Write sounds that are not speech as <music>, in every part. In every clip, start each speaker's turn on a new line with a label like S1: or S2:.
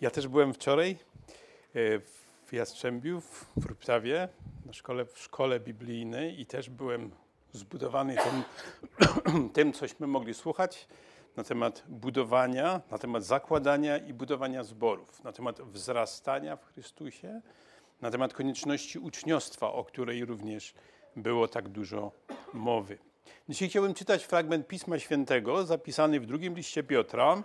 S1: Ja też byłem wczoraj e, w Jastrzębiu, w Wruptawie, na szkole, w szkole biblijnej i też byłem zbudowany tym, <clears throat> tym, cośmy mogli słuchać na temat budowania, na temat zakładania i budowania zborów, na temat wzrastania w Chrystusie, na temat konieczności uczniostwa, o której również było tak dużo mowy. Dzisiaj chciałbym czytać fragment Pisma Świętego zapisany w drugim liście Piotra,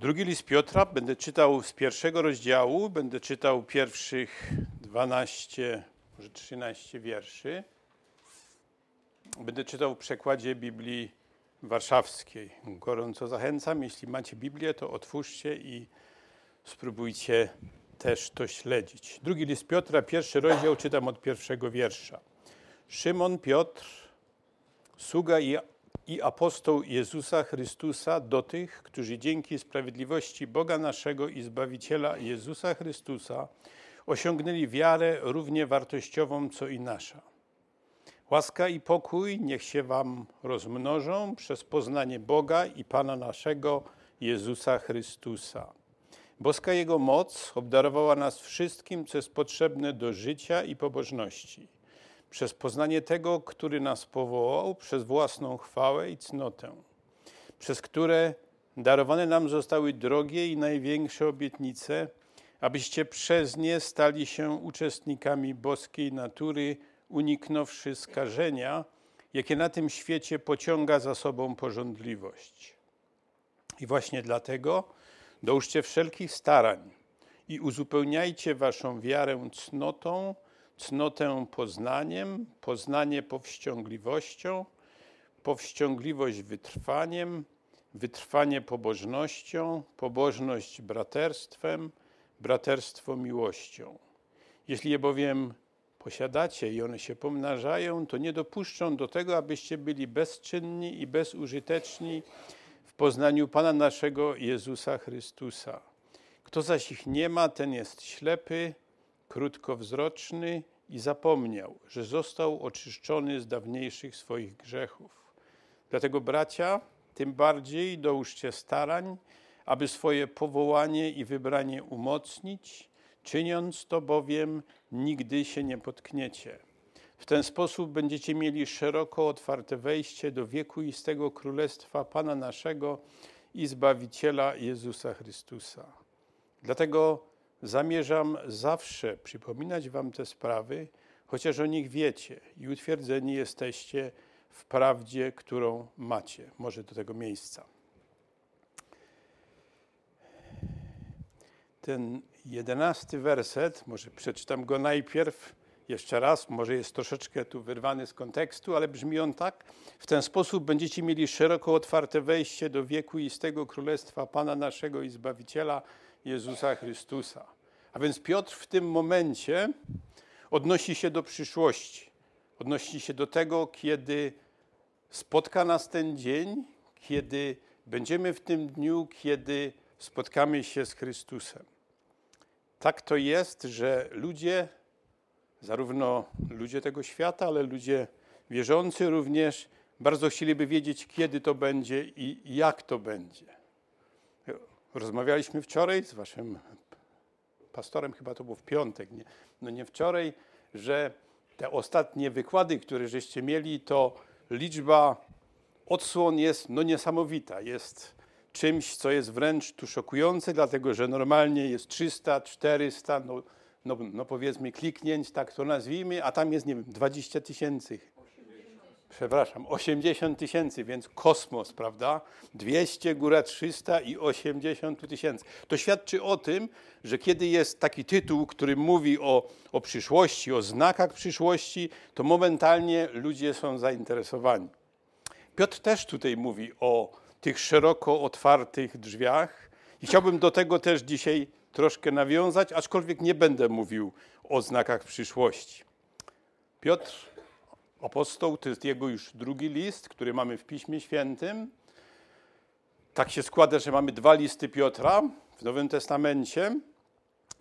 S1: Drugi list Piotra będę czytał z pierwszego rozdziału, będę czytał pierwszych 12, może 13 wierszy. Będę czytał w przekładzie Biblii Warszawskiej. Gorąco zachęcam, jeśli macie Biblię, to otwórzcie i spróbujcie też to śledzić. Drugi list Piotra, pierwszy rozdział, czytam od pierwszego wiersza. Szymon Piotr, sługa i i apostoł Jezusa Chrystusa do tych, którzy dzięki sprawiedliwości Boga naszego i Zbawiciela Jezusa Chrystusa osiągnęli wiarę równie wartościową, co i nasza. Łaska i pokój niech się Wam rozmnożą przez poznanie Boga i Pana naszego Jezusa Chrystusa. Boska Jego moc obdarowała nas wszystkim, co jest potrzebne do życia i pobożności przez poznanie tego, który nas powołał, przez własną chwałę i cnotę, przez które darowane nam zostały drogie i największe obietnice, abyście przez nie stali się uczestnikami boskiej natury, uniknąwszy skażenia, jakie na tym świecie pociąga za sobą porządliwość. I właśnie dlatego dołóżcie wszelkich starań i uzupełniajcie waszą wiarę cnotą, cnotę poznaniem, poznanie powściągliwością, powściągliwość wytrwaniem, wytrwanie pobożnością, pobożność braterstwem, braterstwo miłością. Jeśli je bowiem posiadacie i one się pomnażają, to nie dopuszczą do tego, abyście byli bezczynni i bezużyteczni w poznaniu Pana naszego Jezusa Chrystusa. Kto zaś ich nie ma, ten jest ślepy, krótkowzroczny i zapomniał, że został oczyszczony z dawniejszych swoich grzechów. Dlatego, bracia, tym bardziej dołóżcie starań, aby swoje powołanie i wybranie umocnić, czyniąc to bowiem nigdy się nie potkniecie. W ten sposób będziecie mieli szeroko otwarte wejście do wiekuistego królestwa Pana naszego i Zbawiciela Jezusa Chrystusa. Dlatego Zamierzam zawsze przypominać Wam te sprawy, chociaż o nich wiecie i utwierdzeni jesteście w prawdzie, którą macie. Może do tego miejsca. Ten jedenasty werset, może przeczytam go najpierw jeszcze raz, może jest troszeczkę tu wyrwany z kontekstu, ale brzmi on tak. W ten sposób będziecie mieli szeroko otwarte wejście do wieku i z tego królestwa Pana naszego i Zbawiciela Jezusa Chrystusa. A więc Piotr w tym momencie odnosi się do przyszłości. Odnosi się do tego, kiedy spotka nas ten dzień, kiedy będziemy w tym dniu, kiedy spotkamy się z Chrystusem. Tak to jest, że ludzie, zarówno ludzie tego świata, ale ludzie wierzący również, bardzo chcieliby wiedzieć, kiedy to będzie i jak to będzie. Rozmawialiśmy wczoraj z waszym pastorem, chyba to było w piątek, nie, no nie wczoraj, że te ostatnie wykłady, które żeście mieli, to liczba odsłon jest no niesamowita. Jest czymś, co jest wręcz tu szokujące, dlatego że normalnie jest 300, 400, no, no, no powiedzmy kliknięć, tak to nazwijmy, a tam jest, nie wiem, 20 tysięcy przepraszam, 80 tysięcy, więc kosmos, prawda? 200, góra 300 i 80 tysięcy. To świadczy o tym, że kiedy jest taki tytuł, który mówi o, o przyszłości, o znakach przyszłości, to momentalnie ludzie są zainteresowani. Piotr też tutaj mówi o tych szeroko otwartych drzwiach i chciałbym do tego też dzisiaj troszkę nawiązać, aczkolwiek nie będę mówił o znakach przyszłości. Piotr apostoł, to jest jego już drugi list, który mamy w Piśmie Świętym. Tak się składa, że mamy dwa listy Piotra w Nowym Testamencie.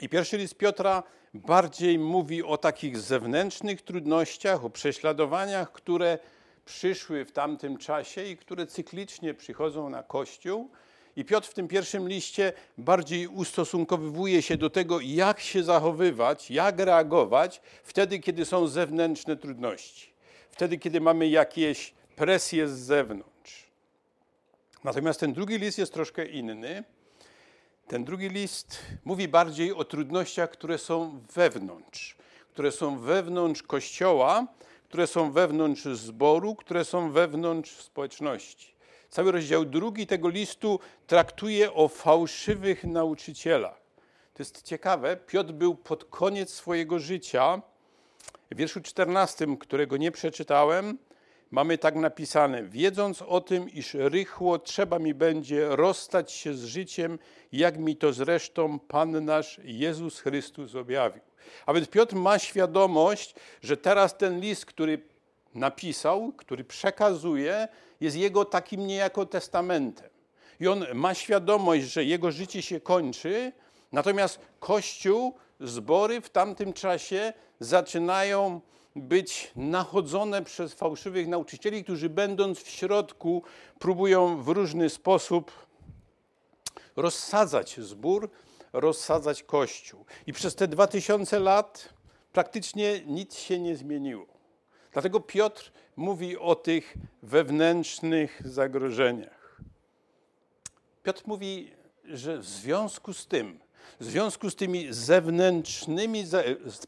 S1: I pierwszy list Piotra bardziej mówi o takich zewnętrznych trudnościach, o prześladowaniach, które przyszły w tamtym czasie i które cyklicznie przychodzą na Kościół. I Piotr w tym pierwszym liście bardziej ustosunkowywuje się do tego, jak się zachowywać, jak reagować wtedy, kiedy są zewnętrzne trudności, wtedy, kiedy mamy jakieś presje z zewnątrz. Natomiast ten drugi list jest troszkę inny. Ten drugi list mówi bardziej o trudnościach, które są wewnątrz, które są wewnątrz kościoła, które są wewnątrz zboru, które są wewnątrz społeczności. Cały rozdział drugi tego listu traktuje o fałszywych nauczycielach. To jest ciekawe. Piotr był pod koniec swojego życia. W wierszu 14, którego nie przeczytałem, mamy tak napisane: Wiedząc o tym, iż rychło trzeba mi będzie rozstać się z życiem, jak mi to zresztą Pan nasz Jezus Chrystus objawił. A więc Piotr ma świadomość, że teraz ten list, który napisał, który przekazuje, jest jego takim niejako testamentem. I on ma świadomość, że jego życie się kończy, natomiast Kościół, zbory w tamtym czasie zaczynają być nachodzone przez fałszywych nauczycieli, którzy będąc w środku próbują w różny sposób rozsadzać zbór, rozsadzać Kościół. I przez te dwa tysiące lat praktycznie nic się nie zmieniło. Dlatego Piotr mówi o tych wewnętrznych zagrożeniach. Piotr mówi, że w związku z tym, w związku z tymi zewnętrznymi,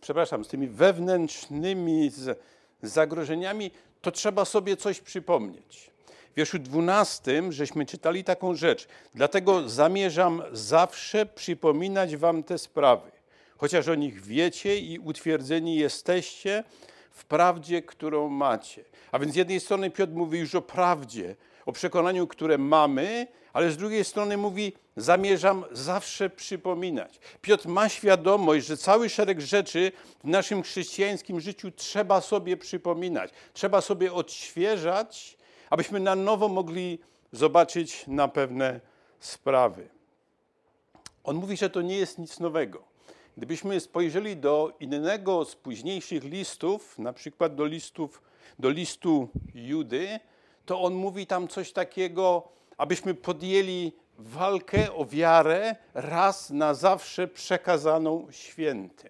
S1: przepraszam, z tymi wewnętrznymi zagrożeniami, to trzeba sobie coś przypomnieć. W wierszu 12 żeśmy czytali taką rzecz. Dlatego zamierzam zawsze przypominać wam te sprawy, chociaż o nich wiecie i utwierdzeni jesteście w prawdzie, którą macie. A więc z jednej strony Piotr mówi już o prawdzie, o przekonaniu, które mamy, ale z drugiej strony mówi, zamierzam zawsze przypominać. Piotr ma świadomość, że cały szereg rzeczy w naszym chrześcijańskim życiu trzeba sobie przypominać, trzeba sobie odświeżać, abyśmy na nowo mogli zobaczyć na pewne sprawy. On mówi, że to nie jest nic nowego. Gdybyśmy spojrzeli do innego z późniejszych listów, na przykład do, listów, do listu Judy, to on mówi tam coś takiego, abyśmy podjęli walkę o wiarę raz na zawsze przekazaną świętym.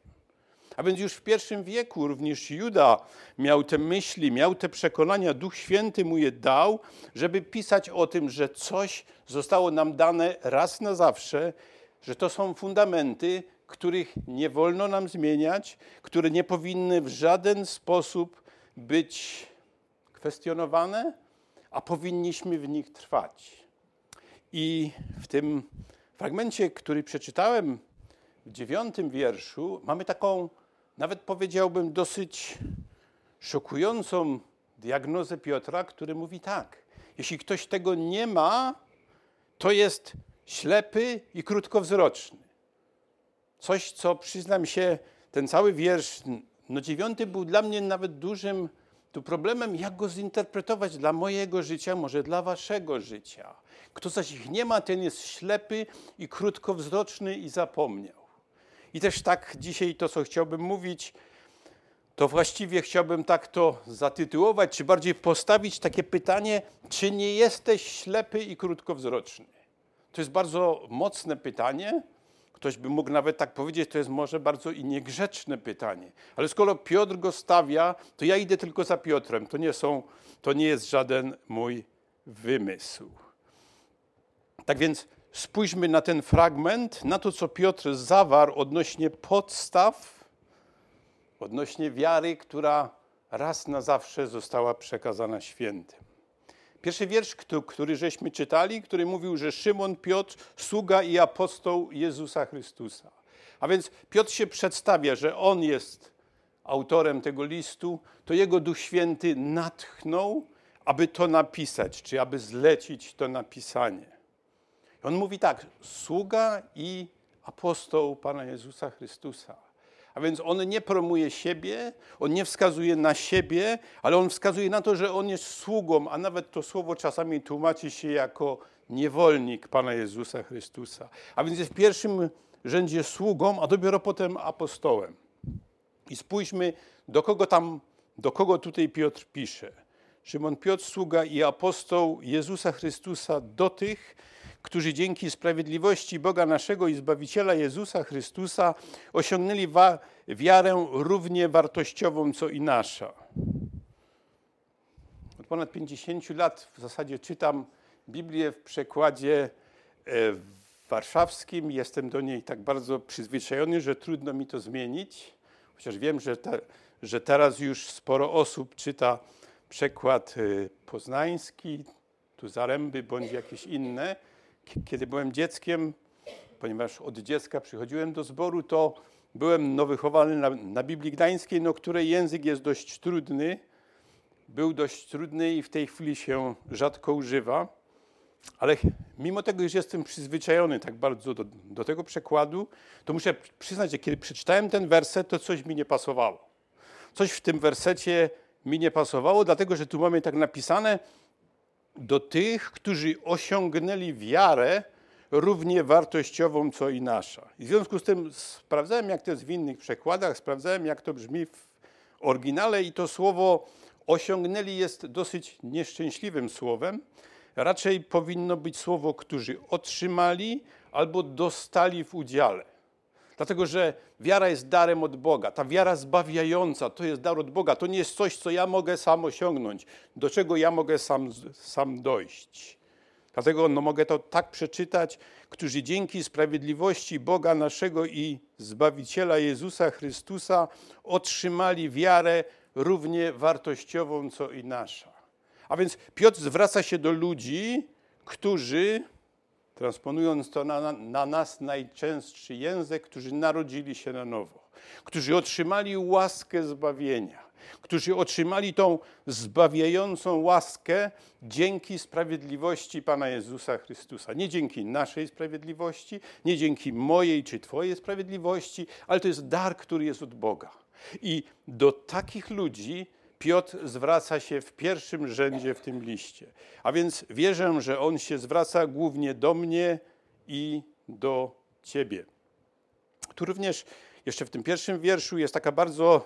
S1: A więc już w pierwszym wieku również Juda miał te myśli, miał te przekonania, Duch Święty mu je dał, żeby pisać o tym, że coś zostało nam dane raz na zawsze, że to są fundamenty, których nie wolno nam zmieniać, które nie powinny w żaden sposób być kwestionowane, a powinniśmy w nich trwać. I w tym fragmencie, który przeczytałem w dziewiątym wierszu, mamy taką, nawet powiedziałbym, dosyć szokującą diagnozę Piotra, który mówi tak: Jeśli ktoś tego nie ma, to jest ślepy i krótkowzroczny. Coś, co przyznam się, ten cały wiersz, no dziewiąty był dla mnie nawet dużym tu problemem, jak go zinterpretować dla mojego życia, może dla waszego życia. Kto zaś ich nie ma, ten jest ślepy i krótkowzroczny i zapomniał. I też tak dzisiaj to, co chciałbym mówić, to właściwie chciałbym tak to zatytułować, czy bardziej postawić takie pytanie, czy nie jesteś ślepy i krótkowzroczny? To jest bardzo mocne pytanie, Ktoś by mógł nawet tak powiedzieć, to jest może bardzo i niegrzeczne pytanie. Ale skoro Piotr go stawia, to ja idę tylko za Piotrem. To nie, są, to nie jest żaden mój wymysł. Tak więc spójrzmy na ten fragment, na to, co Piotr zawarł odnośnie podstaw, odnośnie wiary, która raz na zawsze została przekazana świętym. Pierwszy wiersz, który żeśmy czytali, który mówił, że Szymon Piotr, sługa i apostoł Jezusa Chrystusa. A więc Piotr się przedstawia, że on jest autorem tego listu, to jego Duch Święty natchnął, aby to napisać, czy aby zlecić to napisanie. On mówi tak: sługa i apostoł Pana Jezusa Chrystusa. A więc on nie promuje siebie, on nie wskazuje na siebie, ale on wskazuje na to, że on jest sługą, a nawet to słowo czasami tłumaczy się jako niewolnik Pana Jezusa Chrystusa. A więc jest w pierwszym rzędzie sługą, a dopiero potem apostołem. I spójrzmy, do kogo tam, do kogo tutaj Piotr pisze. Szymon Piotr, sługa i apostoł Jezusa Chrystusa do tych, którzy dzięki sprawiedliwości Boga naszego i Zbawiciela Jezusa Chrystusa osiągnęli wiarę równie wartościową co i nasza. Od ponad 50 lat w zasadzie czytam Biblię w przekładzie e, warszawskim. Jestem do niej tak bardzo przyzwyczajony, że trudno mi to zmienić. Chociaż wiem, że, te, że teraz już sporo osób czyta przekład e, poznański, tu Zaręby bądź jakieś inne. Kiedy byłem dzieckiem, ponieważ od dziecka przychodziłem do zboru, to byłem no, wychowany na, na Biblii Gdańskiej, no, której język jest dość trudny. Był dość trudny i w tej chwili się rzadko używa. Ale mimo tego, że jestem przyzwyczajony tak bardzo do, do tego przekładu, to muszę przyznać, że kiedy przeczytałem ten werset, to coś mi nie pasowało. Coś w tym wersecie mi nie pasowało, dlatego że tu mamy tak napisane do tych, którzy osiągnęli wiarę równie wartościową, co i nasza. W związku z tym sprawdzałem, jak to jest w innych przekładach, sprawdzałem, jak to brzmi w oryginale i to słowo osiągnęli jest dosyć nieszczęśliwym słowem. Raczej powinno być słowo, którzy otrzymali albo dostali w udziale. Dlatego, że wiara jest darem od Boga. Ta wiara zbawiająca to jest dar od Boga. To nie jest coś, co ja mogę sam osiągnąć, do czego ja mogę sam, sam dojść. Dlatego no, mogę to tak przeczytać, którzy dzięki sprawiedliwości Boga naszego i Zbawiciela Jezusa Chrystusa otrzymali wiarę równie wartościową, co i nasza. A więc Piotr zwraca się do ludzi, którzy transponując to na, na, nas najczęstszy język, którzy narodzili się na nowo, którzy otrzymali łaskę zbawienia, którzy otrzymali tą zbawiającą łaskę dzięki sprawiedliwości Pana Jezusa Chrystusa. Nie dzięki naszej sprawiedliwości, nie dzięki mojej czy Twojej sprawiedliwości, ale to jest dar, który jest od Boga. I do takich ludzi Piotr zwraca się w pierwszym rzędzie w tym liście. A więc wierzę, że on się zwraca głównie do mnie i do ciebie. Tu również jeszcze w tym pierwszym wierszu jest taka bardzo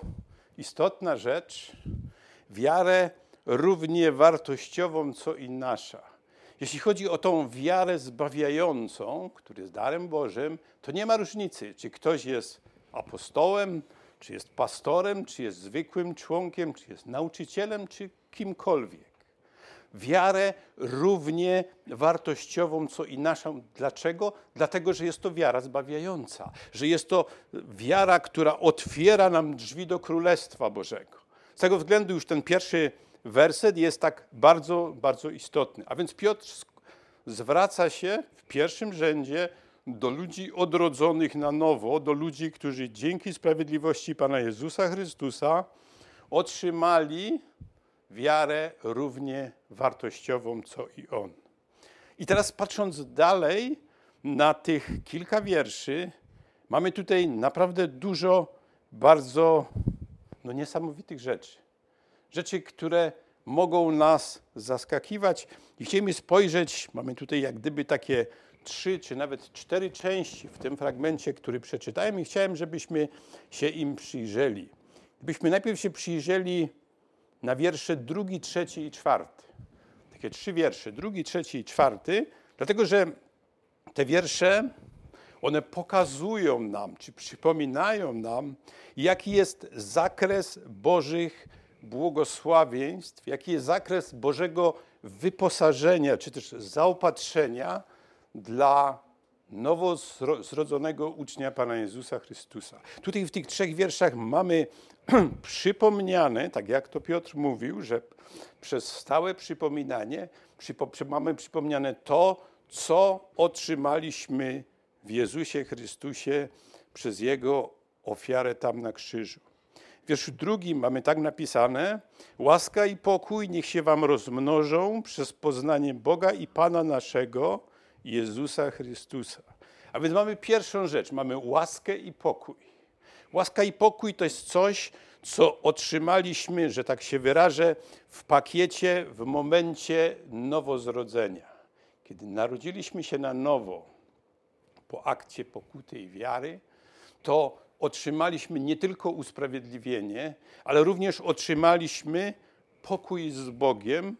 S1: istotna rzecz. Wiarę równie wartościową, co i nasza. Jeśli chodzi o tą wiarę zbawiającą, która jest darem Bożym, to nie ma różnicy, czy ktoś jest apostołem, czy jest pastorem, czy jest zwykłym członkiem, czy jest nauczycielem, czy kimkolwiek. Wiarę równie wartościową, co i naszą. Dlaczego? Dlatego, że jest to wiara zbawiająca, że jest to wiara, która otwiera nam drzwi do Królestwa Bożego. Z tego względu już ten pierwszy werset jest tak bardzo, bardzo istotny. A więc Piotr zwraca się w pierwszym rzędzie do ludzi odrodzonych na nowo, do ludzi, którzy dzięki sprawiedliwości Pana Jezusa Chrystusa otrzymali wiarę równie wartościową, co i On. I teraz patrząc dalej na tych kilka wierszy, mamy tutaj naprawdę dużo bardzo no, niesamowitych rzeczy. Rzeczy, które mogą nas zaskakiwać. I chcielibyśmy spojrzeć, mamy tutaj jak gdyby takie trzy czy nawet cztery części w tym fragmencie, który przeczytałem i chciałem, żebyśmy się im przyjrzeli. Gdybyśmy najpierw się przyjrzeli na wiersze drugi, trzeci i czwarty. Takie trzy wiersze, drugi, trzeci i czwarty, dlatego że te wiersze, one pokazują nam, czy przypominają nam, jaki jest zakres Bożych błogosławieństw, jaki jest zakres Bożego wyposażenia, czy też zaopatrzenia dla nowo zrodzonego ucznia Pana Jezusa Chrystusa. Tutaj w tych trzech wierszach mamy <clears throat> przypomniane, tak jak to Piotr mówił, że przez stałe przypominanie przypo, mamy przypomniane to, co otrzymaliśmy w Jezusie Chrystusie przez Jego ofiarę tam na krzyżu. W wierszu drugim mamy tak napisane: Łaska i pokój niech się wam rozmnożą przez poznanie Boga i Pana naszego, Jezusa Chrystusa. A więc mamy pierwszą rzecz, mamy łaskę i pokój. Łaska i pokój to jest coś, co otrzymaliśmy, że tak się wyrażę, w pakiecie w momencie nowozrodzenia. Kiedy narodziliśmy się na nowo po akcie pokuty i wiary, to otrzymaliśmy nie tylko usprawiedliwienie, ale również otrzymaliśmy pokój z Bogiem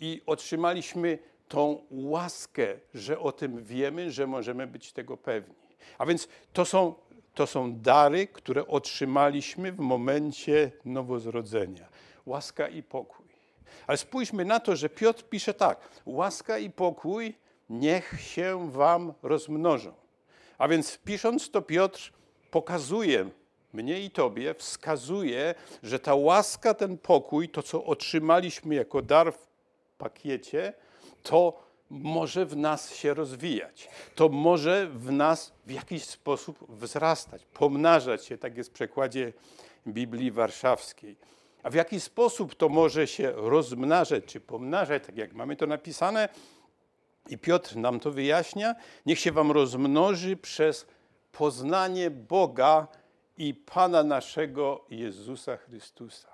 S1: i otrzymaliśmy tą łaskę, że o tym wiemy, że możemy być tego pewni. A więc to są, to są dary, które otrzymaliśmy w momencie nowozrodzenia. Łaska i pokój. Ale spójrzmy na to, że Piotr pisze tak: łaska i pokój niech się wam rozmnożą. A więc pisząc to, Piotr pokazuje mnie i tobie, wskazuje, że ta łaska, ten pokój, to co otrzymaliśmy jako dar w pakiecie, to może w nas się rozwijać. To może w nas w jakiś sposób wzrastać, pomnażać się, tak jest w przekładzie Biblii Warszawskiej. A w jaki sposób to może się rozmnażać czy pomnażać, tak jak mamy to napisane? I Piotr nam to wyjaśnia. Niech się wam rozmnoży przez poznanie Boga i Pana naszego Jezusa Chrystusa.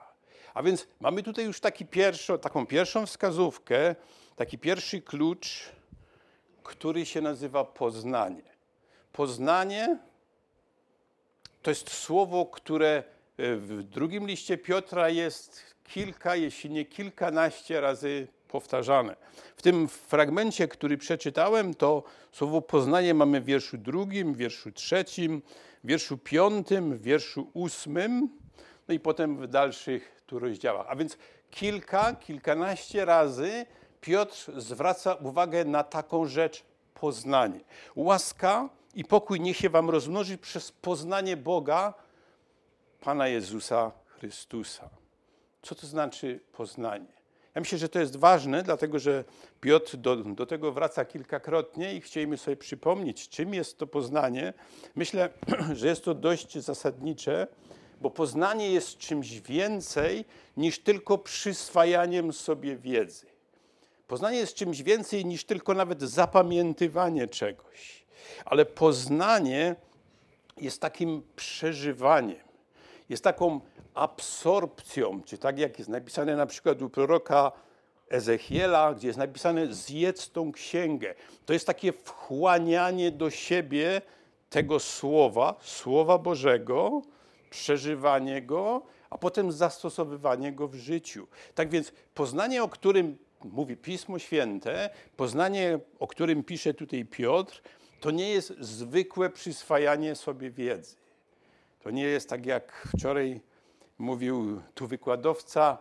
S1: A więc mamy tutaj już taki pierwszy, taką pierwszą wskazówkę, taki pierwszy klucz, który się nazywa poznanie. Poznanie to jest słowo, które w drugim liście Piotra jest kilka, jeśli nie kilkanaście razy powtarzane. W tym fragmencie, który przeczytałem, to słowo poznanie mamy w wierszu drugim, w wierszu trzecim, w wierszu piątym, w wierszu ósmym, no i potem w dalszych tu rozdziałach. A więc kilka, kilkanaście razy Piotr zwraca uwagę na taką rzecz poznanie. Łaska i pokój niech się wam rozmnoży przez poznanie Boga, Pana Jezusa Chrystusa. Co to znaczy poznanie? Ja myślę, że to jest ważne, dlatego że Piotr do, do tego wraca kilkakrotnie i chcielibyśmy sobie przypomnieć, czym jest to poznanie. Myślę, <clears throat> że jest to dość zasadnicze, bo poznanie jest czymś więcej niż tylko przyswajaniem sobie wiedzy. Poznanie jest czymś więcej niż tylko nawet zapamiętywanie czegoś, ale poznanie jest takim przeżywaniem, jest taką absorpcją, czy tak jak jest napisane na przykład u proroka Ezechiela, gdzie jest napisane zjedz tą księgę. To jest takie wchłanianie do siebie tego słowa, słowa Bożego, przeżywanie go, a potem zastosowywanie go w życiu. Tak więc poznanie, o którym mówi Pismo Święte, poznanie, o którym pisze tutaj Piotr, to nie jest zwykłe przyswajanie sobie wiedzy. To nie jest tak jak wczoraj mówił tu wykładowca,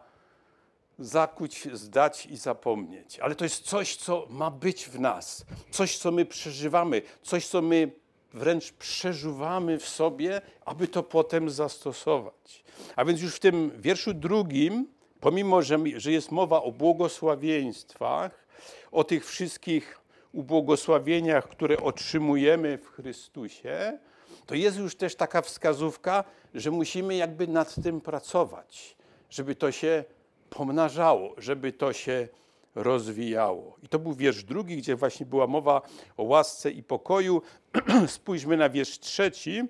S1: zakuć, zdać i zapomnieć. Ale to jest coś, co ma być w nas, coś, co my przeżywamy, coś, co my wręcz przeżuwamy w sobie, aby to potem zastosować. A więc już w tym wierszu drugim, pomimo, że, że jest mowa o błogosławieństwach, o tych wszystkich ubłogosławieniach, które otrzymujemy w Chrystusie, to jest już też taka wskazówka, że musimy jakby nad tym pracować, żeby to się pomnażało, żeby to się rozwijało. I to był wiersz drugi, gdzie właśnie była mowa o łasce i pokoju. <clears throat> Spójrzmy na wiersz trzeci,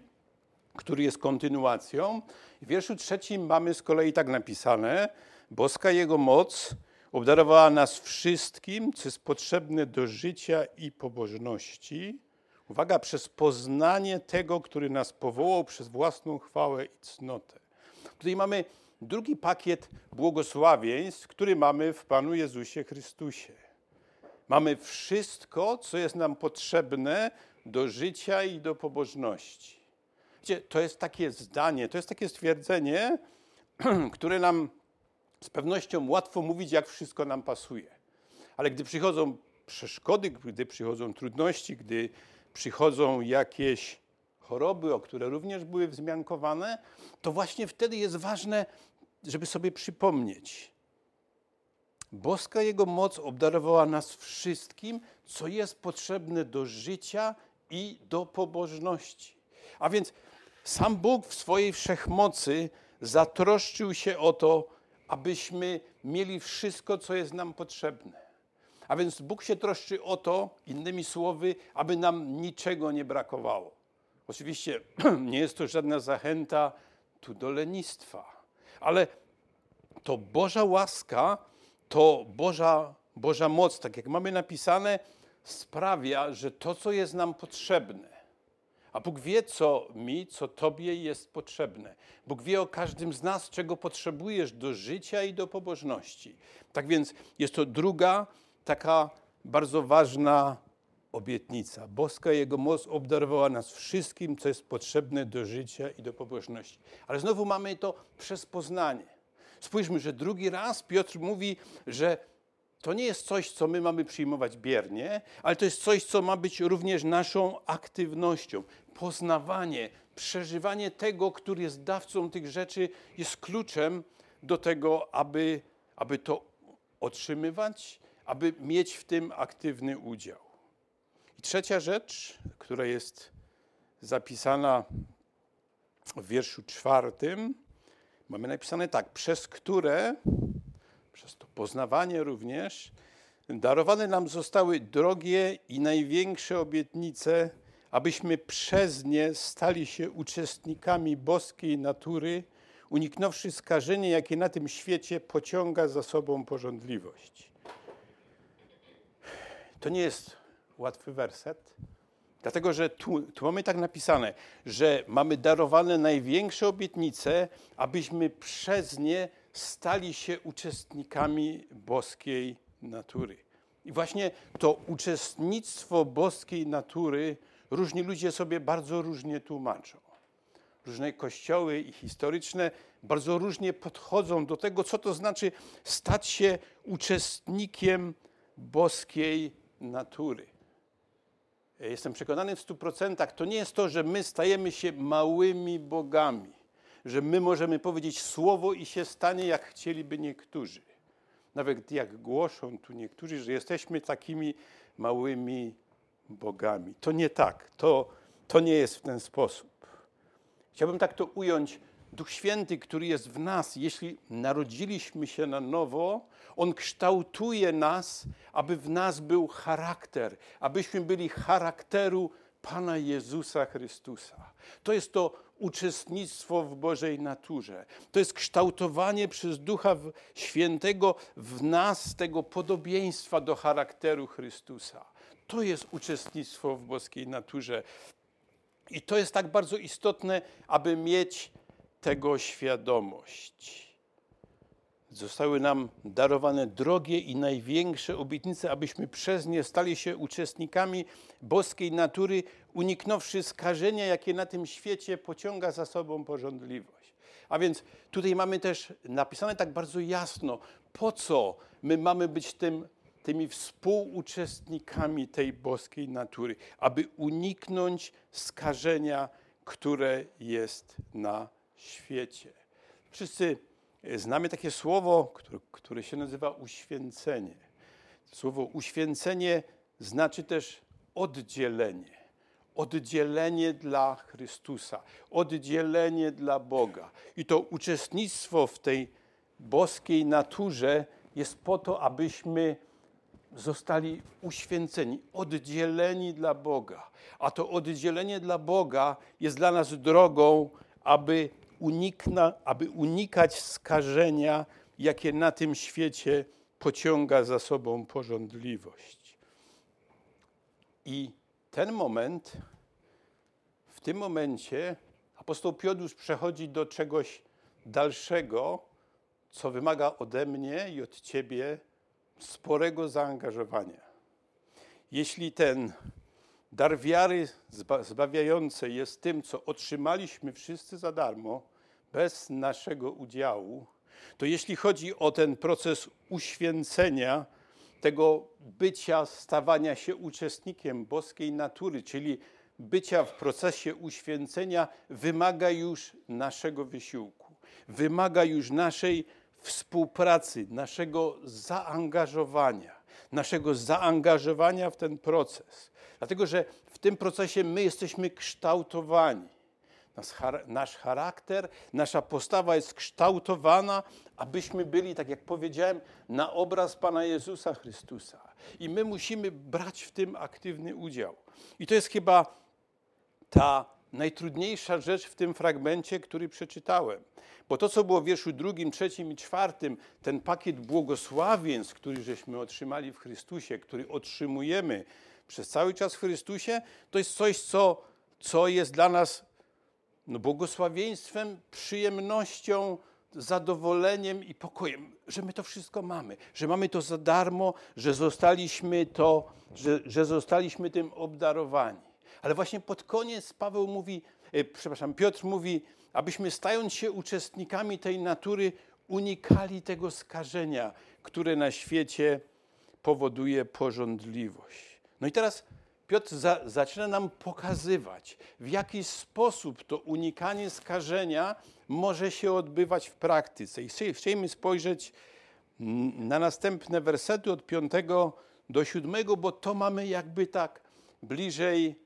S1: który jest kontynuacją. W wierszu trzecim mamy z kolei tak napisane: Boska Jego moc obdarowała nas wszystkim, co jest potrzebne do życia i pobożności Uwaga, przez poznanie tego, który nas powołał przez własną chwałę i cnotę. Tutaj mamy drugi pakiet błogosławieństw, który mamy w Panu Jezusie Chrystusie. Mamy wszystko, co jest nam potrzebne do życia i do pobożności. Wiecie, to jest takie zdanie, to jest takie stwierdzenie, <clears throat> które nam z pewnością łatwo mówić, jak wszystko nam pasuje. Ale gdy przychodzą przeszkody, gdy przychodzą trudności, gdy przychodzą jakieś choroby, o które również były wzmiankowane, to właśnie wtedy jest ważne, żeby sobie przypomnieć. Boska Jego moc obdarowała nas wszystkim, co jest potrzebne do życia i do pobożności. A więc sam Bóg w swojej wszechmocy zatroszczył się o to, abyśmy mieli wszystko, co jest nam potrzebne. A więc Bóg się troszczy o to, innymi słowy, aby nam niczego nie brakowało. Oczywiście <clears throat> nie jest to żadna zachęta tu do lenistwa, ale to Boża łaska, to Boża, Boża moc, tak jak mamy napisane, sprawia, że to, co jest nam potrzebne, a Bóg wie, co mi, co Tobie jest potrzebne. Bóg wie o każdym z nas, czego potrzebujesz do życia i do pobożności. Tak więc jest to druga taka bardzo ważna obietnica. Boska Jego moc obdarowała nas wszystkim, co jest potrzebne do życia i do pobożności. Ale znowu mamy to przez poznanie. Spójrzmy, że drugi raz Piotr mówi, że to nie jest coś, co my mamy przyjmować biernie, ale to jest coś, co ma być również naszą aktywnością. Poznawanie, przeżywanie tego, który jest dawcą tych rzeczy, jest kluczem do tego, aby, aby to otrzymywać, aby mieć w tym aktywny udział. I trzecia rzecz, która jest zapisana w wierszu czwartym, mamy napisane tak, przez które, przez to poznawanie również, darowane nam zostały drogie i największe obietnice, abyśmy przez nie stali się uczestnikami boskiej natury, uniknąwszy skażenia, jakie na tym świecie pociąga za sobą porządliwość. To nie jest łatwy werset, dlatego że tu, tu mamy tak napisane, że mamy darowane największe obietnice, abyśmy przez nie stali się uczestnikami boskiej natury. I właśnie to uczestnictwo boskiej natury różni ludzie sobie bardzo różnie tłumaczą. Różne kościoły i historyczne bardzo różnie podchodzą do tego, co to znaczy stać się uczestnikiem boskiej natury. Jestem przekonany w stu procentach, to nie jest to, że my stajemy się małymi bogami, że my możemy powiedzieć słowo i się stanie, jak chcieliby niektórzy. Nawet jak głoszą tu niektórzy, że jesteśmy takimi małymi bogami. To nie tak, to, to nie jest w ten sposób. Chciałbym tak to ująć. Duch Święty, który jest w nas, jeśli narodziliśmy się na nowo, on kształtuje nas, aby w nas był charakter, abyśmy byli charakteru Pana Jezusa Chrystusa. To jest to uczestnictwo w Bożej naturze. To jest kształtowanie przez Ducha Świętego w nas tego podobieństwa do charakteru Chrystusa. To jest uczestnictwo w boskiej naturze. I to jest tak bardzo istotne, aby mieć tego świadomość. Zostały nam darowane drogie i największe obietnice, abyśmy przez nie stali się uczestnikami boskiej natury, uniknąwszy skażenia, jakie na tym świecie pociąga za sobą porządliwość. A więc tutaj mamy też napisane tak bardzo jasno, po co my mamy być tym, tymi współuczestnikami tej boskiej natury, aby uniknąć skażenia, które jest na świecie. Wszyscy znamy takie słowo, które, które się nazywa uświęcenie. Słowo uświęcenie znaczy też oddzielenie. Oddzielenie dla Chrystusa, oddzielenie dla Boga. I to uczestnictwo w tej boskiej naturze jest po to, abyśmy zostali uświęceni, oddzieleni dla Boga. A to oddzielenie dla Boga jest dla nas drogą, aby unikna, aby unikać skażenia, jakie na tym świecie pociąga za sobą porządliwość. I ten moment, w tym momencie apostoł Piotr przechodzi do czegoś dalszego, co wymaga ode mnie i od ciebie sporego zaangażowania. Jeśli ten dar wiary zbawiającej jest tym, co otrzymaliśmy wszyscy za darmo, bez naszego udziału, to jeśli chodzi o ten proces uświęcenia, tego bycia, stawania się uczestnikiem boskiej natury, czyli bycia w procesie uświęcenia, wymaga już naszego wysiłku, wymaga już naszej współpracy, naszego zaangażowania, naszego zaangażowania w ten proces. Dlatego, że w tym procesie my jesteśmy kształtowani. Nasz charakter, nasza postawa jest kształtowana, abyśmy byli, tak jak powiedziałem, na obraz Pana Jezusa Chrystusa. I my musimy brać w tym aktywny udział. I to jest chyba ta najtrudniejsza rzecz w tym fragmencie, który przeczytałem. Bo to, co było w wierszu drugim, trzecim i czwartym, ten pakiet błogosławieństw, który żeśmy otrzymali w Chrystusie, który otrzymujemy przez cały czas w Chrystusie, to jest coś, co, co jest dla nas no, błogosławieństwem, przyjemnością, zadowoleniem i pokojem, że my to wszystko mamy, że mamy to za darmo, że zostaliśmy to, że, że zostaliśmy tym obdarowani. Ale właśnie pod koniec Paweł mówi, e, przepraszam, Piotr mówi, abyśmy stając się uczestnikami tej natury, unikali tego skażenia, które na świecie powoduje porządliwość. No i teraz Piotr za, zaczyna nam pokazywać, w jaki sposób to unikanie skażenia może się odbywać w praktyce. I chcielibyśmy spojrzeć na następne wersety od 5 do 7, bo to mamy jakby tak bliżej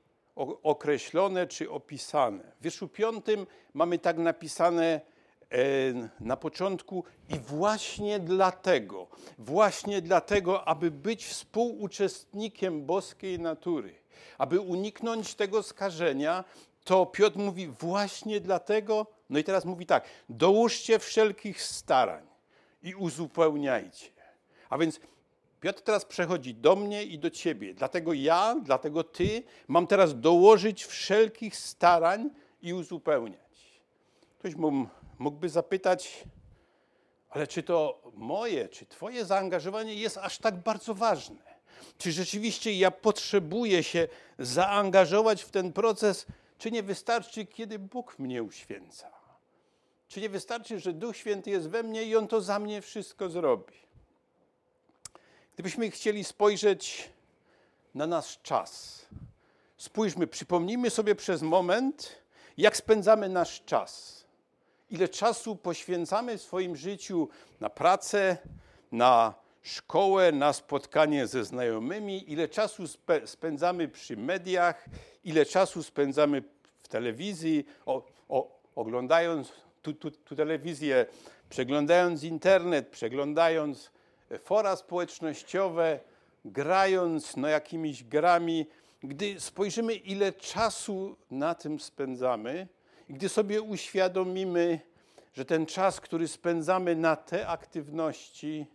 S1: określone czy opisane. W wierszu 5 mamy tak napisane e, na początku i właśnie dlatego, właśnie dlatego, aby być współuczestnikiem boskiej natury, aby uniknąć tego skażenia, to Piotr mówi właśnie dlatego, no i teraz mówi tak, dołóżcie wszelkich starań i uzupełniajcie. A więc Piotr teraz przechodzi do mnie i do ciebie. Dlatego ja, dlatego ty mam teraz dołożyć wszelkich starań i uzupełniać. Ktoś mógłby zapytać, ale czy to moje, czy twoje zaangażowanie jest aż tak bardzo ważne? Czy rzeczywiście ja potrzebuję się zaangażować w ten proces, czy nie wystarczy, kiedy Bóg mnie uświęca? Czy nie wystarczy, że Duch Święty jest we mnie i On to za mnie wszystko zrobi? Gdybyśmy chcieli spojrzeć na nasz czas, spójrzmy, przypomnijmy sobie przez moment, jak spędzamy nasz czas. Ile czasu poświęcamy w swoim życiu na pracę, na szkołę, na spotkanie ze znajomymi, ile czasu spędzamy przy mediach, ile czasu spędzamy w telewizji, o, o, oglądając tu, tu, tu telewizję, przeglądając internet, przeglądając fora społecznościowe, grając no, jakimiś grami. Gdy spojrzymy, ile czasu na tym spędzamy, gdy sobie uświadomimy, że ten czas, który spędzamy na te aktywności,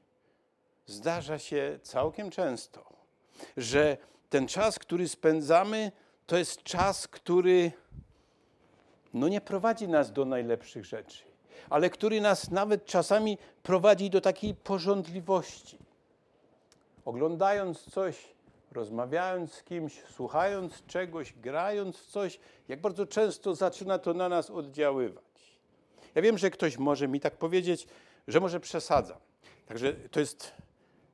S1: zdarza się całkiem często, że ten czas, który spędzamy, to jest czas, który no nie prowadzi nas do najlepszych rzeczy, ale który nas nawet czasami prowadzi do takiej porządliwości. Oglądając coś, rozmawiając z kimś, słuchając czegoś, grając w coś, jak bardzo często zaczyna to na nas oddziaływać. Ja wiem, że ktoś może mi tak powiedzieć, że może przesadzam. Także to jest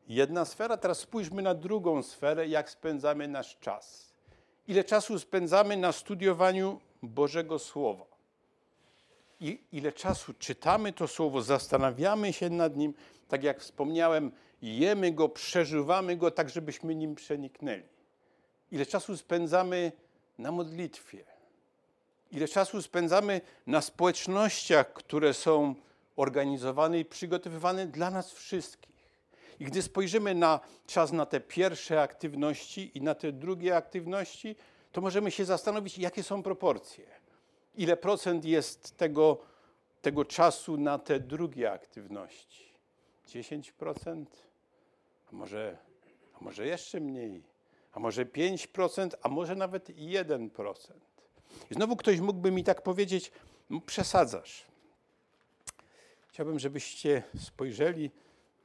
S1: jedna sfera. Teraz spójrzmy na drugą sferę, jak spędzamy nasz czas. Ile czasu spędzamy na studiowaniu Bożego Słowa? I ile czasu czytamy to Słowo, zastanawiamy się nad nim, tak jak wspomniałem, jemy go, przeżywamy go, tak żebyśmy nim przeniknęli. Ile czasu spędzamy na modlitwie? Ile czasu spędzamy na społecznościach, które są organizowane i przygotowywane dla nas wszystkich? I gdy spojrzymy na czas na te pierwsze aktywności i na te drugie aktywności, to możemy się zastanowić, jakie są proporcje. Ile procent jest tego, tego czasu na te drugie aktywności? 10%? A może, a może jeszcze mniej? A może 5%? A może nawet 1%? I znowu ktoś mógłby mi tak powiedzieć, no przesadzasz. Chciałbym, żebyście spojrzeli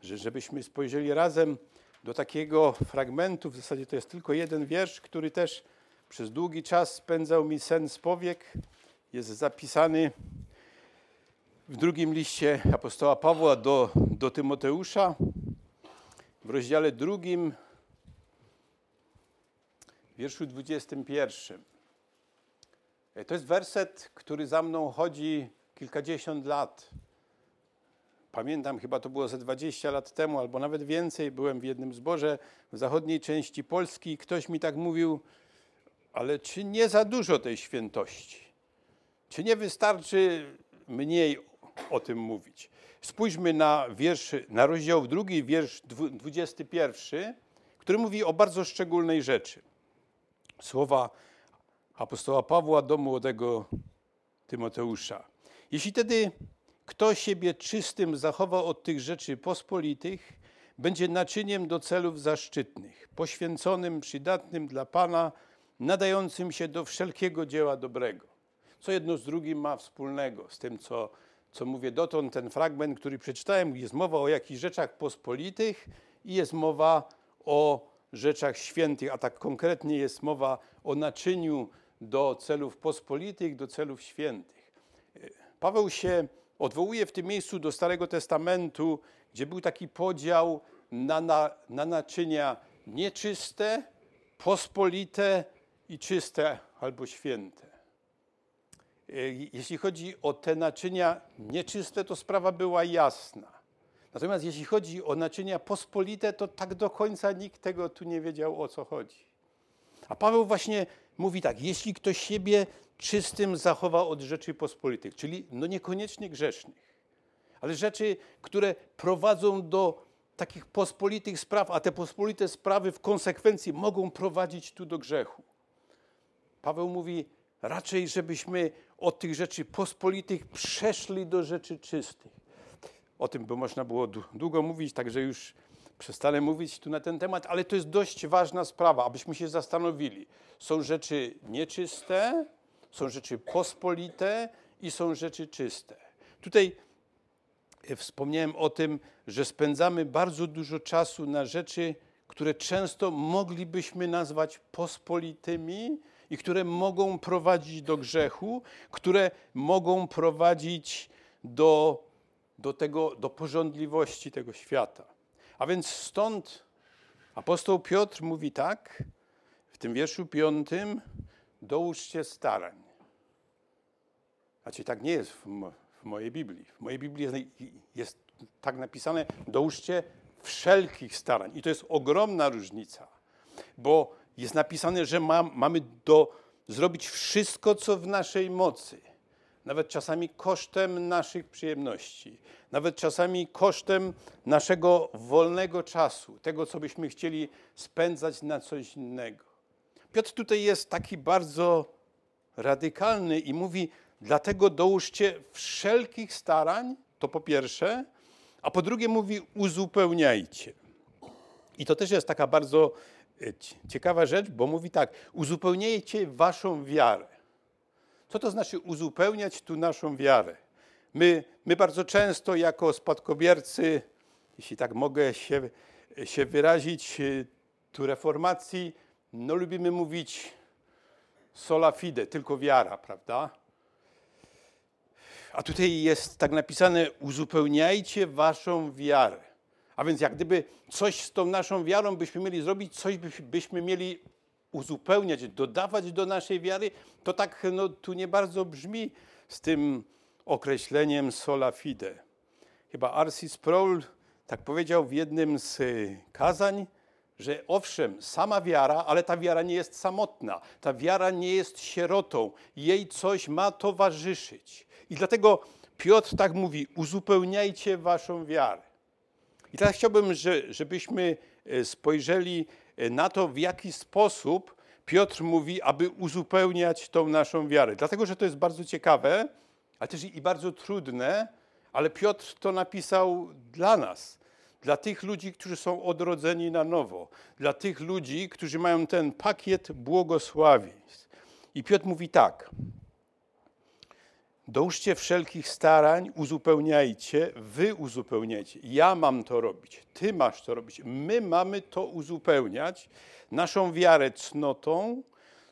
S1: że żebyśmy spojrzeli razem do takiego fragmentu, w zasadzie to jest tylko jeden wiersz, który też przez długi czas spędzał mi sen z powiek. Jest zapisany w drugim liście apostoła Pawła do, do Tymoteusza, w rozdziale drugim, wierszu 21. To jest werset, który za mną chodzi kilkadziesiąt lat. Pamiętam, chyba to było ze 20 lat temu, albo nawet więcej, byłem w jednym zborze w zachodniej części Polski i ktoś mi tak mówił, ale czy nie za dużo tej świętości? Czy nie wystarczy mniej o tym mówić? Spójrzmy na wiersz, na rozdział drugi, wiersz 21, który mówi o bardzo szczególnej rzeczy. Słowa apostoła Pawła do młodego Tymoteusza. Jeśli tedy kto siebie czystym zachowa od tych rzeczy pospolitych, będzie naczyniem do celów zaszczytnych, poświęconym, przydatnym dla Pana, nadającym się do wszelkiego dzieła dobrego. Co jedno z drugim ma wspólnego, z tym, co, co mówię dotąd, ten fragment, który przeczytałem, jest mowa o jakichś rzeczach pospolitych i jest mowa o rzeczach świętych, a tak konkretnie jest mowa o naczyniu do celów pospolitych, do celów świętych. Paweł się odwołuje w tym miejscu do Starego Testamentu, gdzie był taki podział na, na, na naczynia nieczyste, pospolite i czyste albo święte. Jeśli chodzi o te naczynia nieczyste, to sprawa była jasna. Natomiast jeśli chodzi o naczynia pospolite, to tak do końca nikt tego tu nie wiedział o co chodzi. A Paweł właśnie mówi tak: jeśli ktoś siebie czystym zachowa od rzeczy pospolitych, czyli no niekoniecznie grzesznych, ale rzeczy, które prowadzą do takich pospolitych spraw, a te pospolite sprawy w konsekwencji mogą prowadzić tu do grzechu. Paweł mówi raczej, żebyśmy od tych rzeczy pospolitych przeszli do rzeczy czystych. O tym by można było długo mówić, także już przestanę mówić tu na ten temat, ale to jest dość ważna sprawa, abyśmy się zastanowili. Są rzeczy nieczyste, są rzeczy pospolite i są rzeczy czyste. Tutaj e, wspomniałem o tym, że spędzamy bardzo dużo czasu na rzeczy, które często moglibyśmy nazwać pospolitymi i które mogą prowadzić do grzechu, które mogą prowadzić do, do, tego, do porządliwości tego świata. A więc stąd apostoł Piotr mówi tak, w tym wierszu piątym, dołóżcie starań. Znaczy tak nie jest w, w mojej Biblii. W mojej Biblii jest, jest tak napisane, dołóżcie wszelkich starań. I to jest ogromna różnica, bo jest napisane, że ma, mamy do, zrobić wszystko, co w naszej mocy. Nawet czasami kosztem naszych przyjemności, nawet czasami kosztem naszego wolnego czasu, tego, co byśmy chcieli spędzać na coś innego. Piotr tutaj jest taki bardzo radykalny i mówi: Dlatego dołóżcie wszelkich starań, to po pierwsze, a po drugie mówi: uzupełniajcie. I to też jest taka bardzo ciekawa rzecz, bo mówi tak: uzupełniajcie waszą wiarę. Co to znaczy uzupełniać tu naszą wiarę? My, my bardzo często, jako spadkobiercy, jeśli tak mogę się, się wyrazić, e, tu reformacji, no lubimy mówić sola fide, tylko wiara, prawda? A tutaj jest tak napisane: uzupełniajcie waszą wiarę. A więc jak gdyby coś z tą naszą wiarą byśmy mieli zrobić, coś byśmy mieli uzupełniać, dodawać do naszej wiary, to tak no, tu nie bardzo brzmi z tym określeniem sola fide. Chyba Arcis Sproul tak powiedział w jednym z y, kazań, że owszem, sama wiara, ale ta wiara nie jest samotna, ta wiara nie jest sierotą, jej coś ma towarzyszyć. I dlatego Piotr tak mówi: uzupełniajcie waszą wiarę. I teraz chciałbym, żebyśmy e, spojrzeli e, na to, w jaki sposób Piotr mówi, aby uzupełniać tą naszą wiarę. Dlatego, że to jest bardzo ciekawe, ale też i bardzo trudne, ale Piotr to napisał dla nas, dla tych ludzi, którzy są odrodzeni na nowo, dla tych ludzi, którzy mają ten pakiet błogosławieństw. I Piotr mówi tak: Dołóżcie wszelkich starań, uzupełniajcie, wy uzupełniajcie. Ja mam to robić, ty masz to robić. My mamy to uzupełniać. Naszą wiarę cnotą,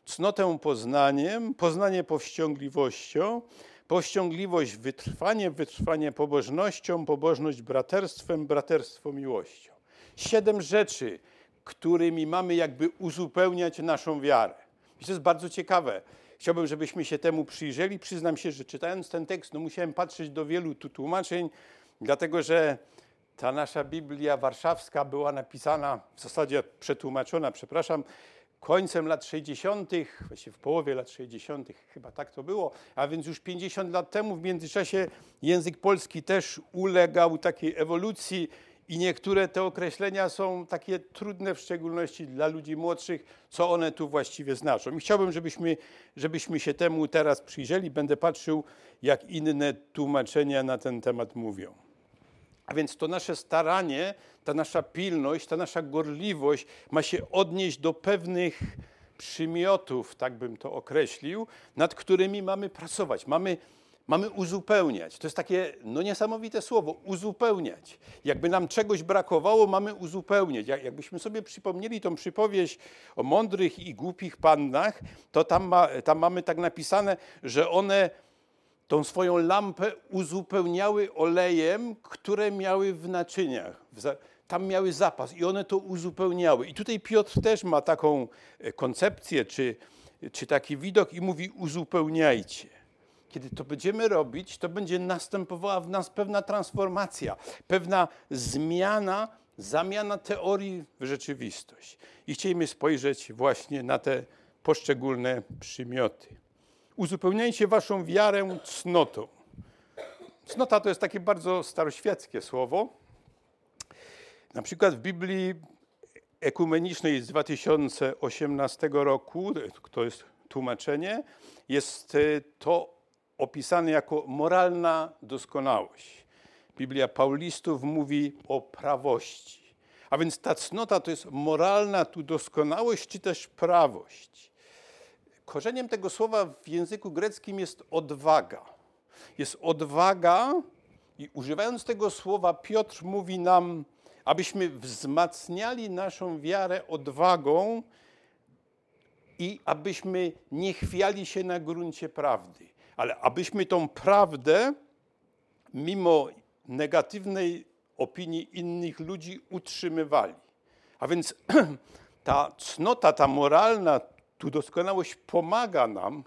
S1: cnotę poznaniem, poznanie powściągliwością, powściągliwość wytrwanie, wytrwanie pobożnością, pobożność braterstwem, braterstwo miłością. Siedem rzeczy, którymi mamy jakby uzupełniać naszą wiarę. I to jest bardzo ciekawe. Chciałbym, żebyśmy się temu przyjrzeli. Przyznam się, że czytając ten tekst, no musiałem patrzeć do wielu tu tłumaczeń, dlatego że ta nasza Biblia warszawska była napisana, w zasadzie przetłumaczona, przepraszam, końcem lat 60., właściwie w połowie lat 60., chyba tak to było, a więc już 50 lat temu w międzyczasie język polski też ulegał takiej ewolucji i niektóre te określenia są takie trudne, w szczególności dla ludzi młodszych, co one tu właściwie znaczą. I chciałbym, żebyśmy, żebyśmy się temu teraz przyjrzeli. Będę patrzył, jak inne tłumaczenia na ten temat mówią. A więc to nasze staranie, ta nasza pilność, ta nasza gorliwość ma się odnieść do pewnych przymiotów, tak bym to określił, nad którymi mamy pracować. Mamy Mamy uzupełniać. To jest takie no, niesamowite słowo uzupełniać. Jakby nam czegoś brakowało, mamy uzupełniać. Jakbyśmy sobie przypomnieli tą przypowieść o mądrych i głupich pannach, to tam, ma, tam mamy tak napisane, że one tą swoją lampę uzupełniały olejem, które miały w naczyniach. Tam miały zapas i one to uzupełniały. I tutaj Piotr też ma taką e, koncepcję, czy, czy taki widok i mówi uzupełniajcie. Kiedy to będziemy robić, to będzie następowała w nas pewna transformacja, pewna zmiana, zamiana teorii w rzeczywistość. I chcielibyśmy spojrzeć właśnie na te poszczególne przymioty. Uzupełniajcie waszą wiarę cnotą. Cnota to jest takie bardzo staroświeckie słowo. Na przykład w Biblii ekumenicznej z 2018 roku, to jest tłumaczenie, jest to opisany jako moralna doskonałość. Biblia Paulistów mówi o prawości. A więc ta cnota to jest moralna tu doskonałość, czy też prawość. Korzeniem tego słowa w języku greckim jest odwaga. Jest odwaga i używając tego słowa Piotr mówi nam, abyśmy wzmacniali naszą wiarę odwagą i abyśmy nie chwiali się na gruncie prawdy ale abyśmy tą prawdę, mimo negatywnej opinii innych ludzi, utrzymywali. A więc <clears throat> ta cnota, ta moralna tu doskonałość pomaga nam,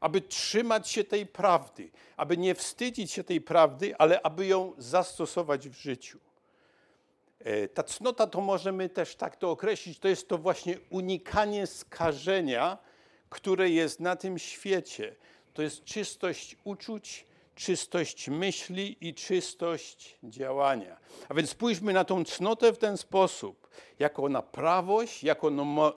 S1: aby trzymać się tej prawdy, aby nie wstydzić się tej prawdy, ale aby ją zastosować w życiu. E, ta cnota to możemy też tak to określić, to jest to właśnie unikanie skażenia, które jest na tym świecie to jest czystość uczuć, czystość myśli i czystość działania. A więc spójrzmy na tą cnotę w ten sposób, jako na prawość, jako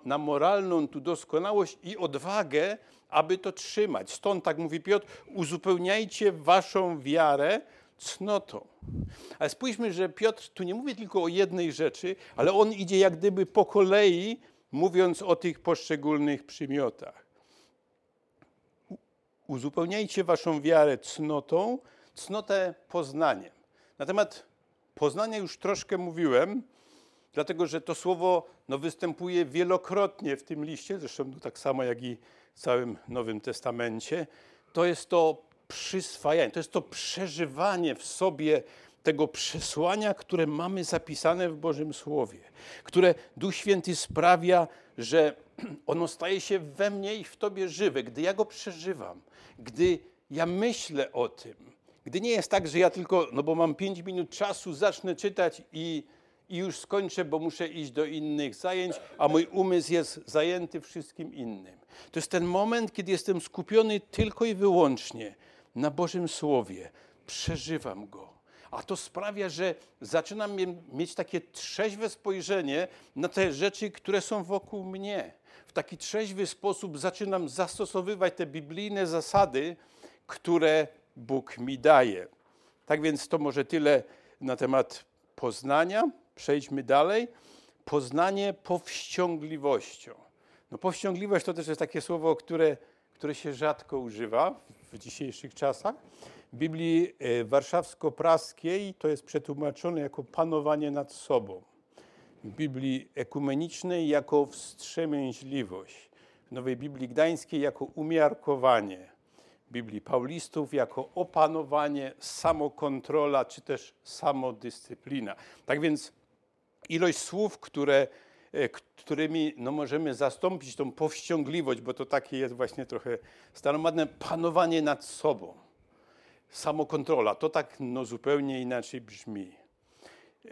S1: na moralną tu doskonałość i odwagę, aby to trzymać. Stąd, tak mówi Piotr, uzupełniajcie waszą wiarę cnotą. Ale spójrzmy, że Piotr tu nie mówi tylko o jednej rzeczy, ale on idzie jak gdyby po kolei, mówiąc o tych poszczególnych przymiotach. Uzupełniajcie waszą wiarę cnotą, cnotę poznaniem. Na temat poznania już troszkę mówiłem, dlatego że to słowo no, występuje wielokrotnie w tym liście, zresztą no, tak samo jak i w całym Nowym Testamencie. To jest to przyswajanie, to jest to przeżywanie w sobie tego przesłania, które mamy zapisane w Bożym Słowie, które Duch Święty sprawia, że <clears throat> ono staje się we mnie i w Tobie żywe, gdy ja go przeżywam, gdy ja myślę o tym. Gdy nie jest tak, że ja tylko, no bo mam pięć minut czasu, zacznę czytać i, i już skończę, bo muszę iść do innych zajęć, a mój umysł jest zajęty wszystkim innym. To jest ten moment, kiedy jestem skupiony tylko i wyłącznie na Bożym Słowie. Przeżywam go. A to sprawia, że zaczynam mieć takie trzeźwe spojrzenie na te rzeczy, które są wokół mnie w taki trzeźwy sposób zaczynam zastosowywać te biblijne zasady, które Bóg mi daje. Tak więc to może tyle na temat poznania. Przejdźmy dalej. Poznanie powściągliwością. No powściągliwość to też jest takie słowo, które, które się rzadko używa w dzisiejszych czasach. W Biblii e, warszawsko-praskiej to jest przetłumaczone jako panowanie nad sobą Biblii ekumenicznej jako wstrzemięźliwość, w Nowej Biblii Gdańskiej jako umiarkowanie, Biblii Paulistów jako opanowanie, samokontrola czy też samodyscyplina. Tak więc ilość słów, które, e, którymi no, możemy zastąpić tą powściągliwość, bo to takie jest właśnie trochę staromadne, panowanie nad sobą, samokontrola, to tak no, zupełnie inaczej brzmi. E,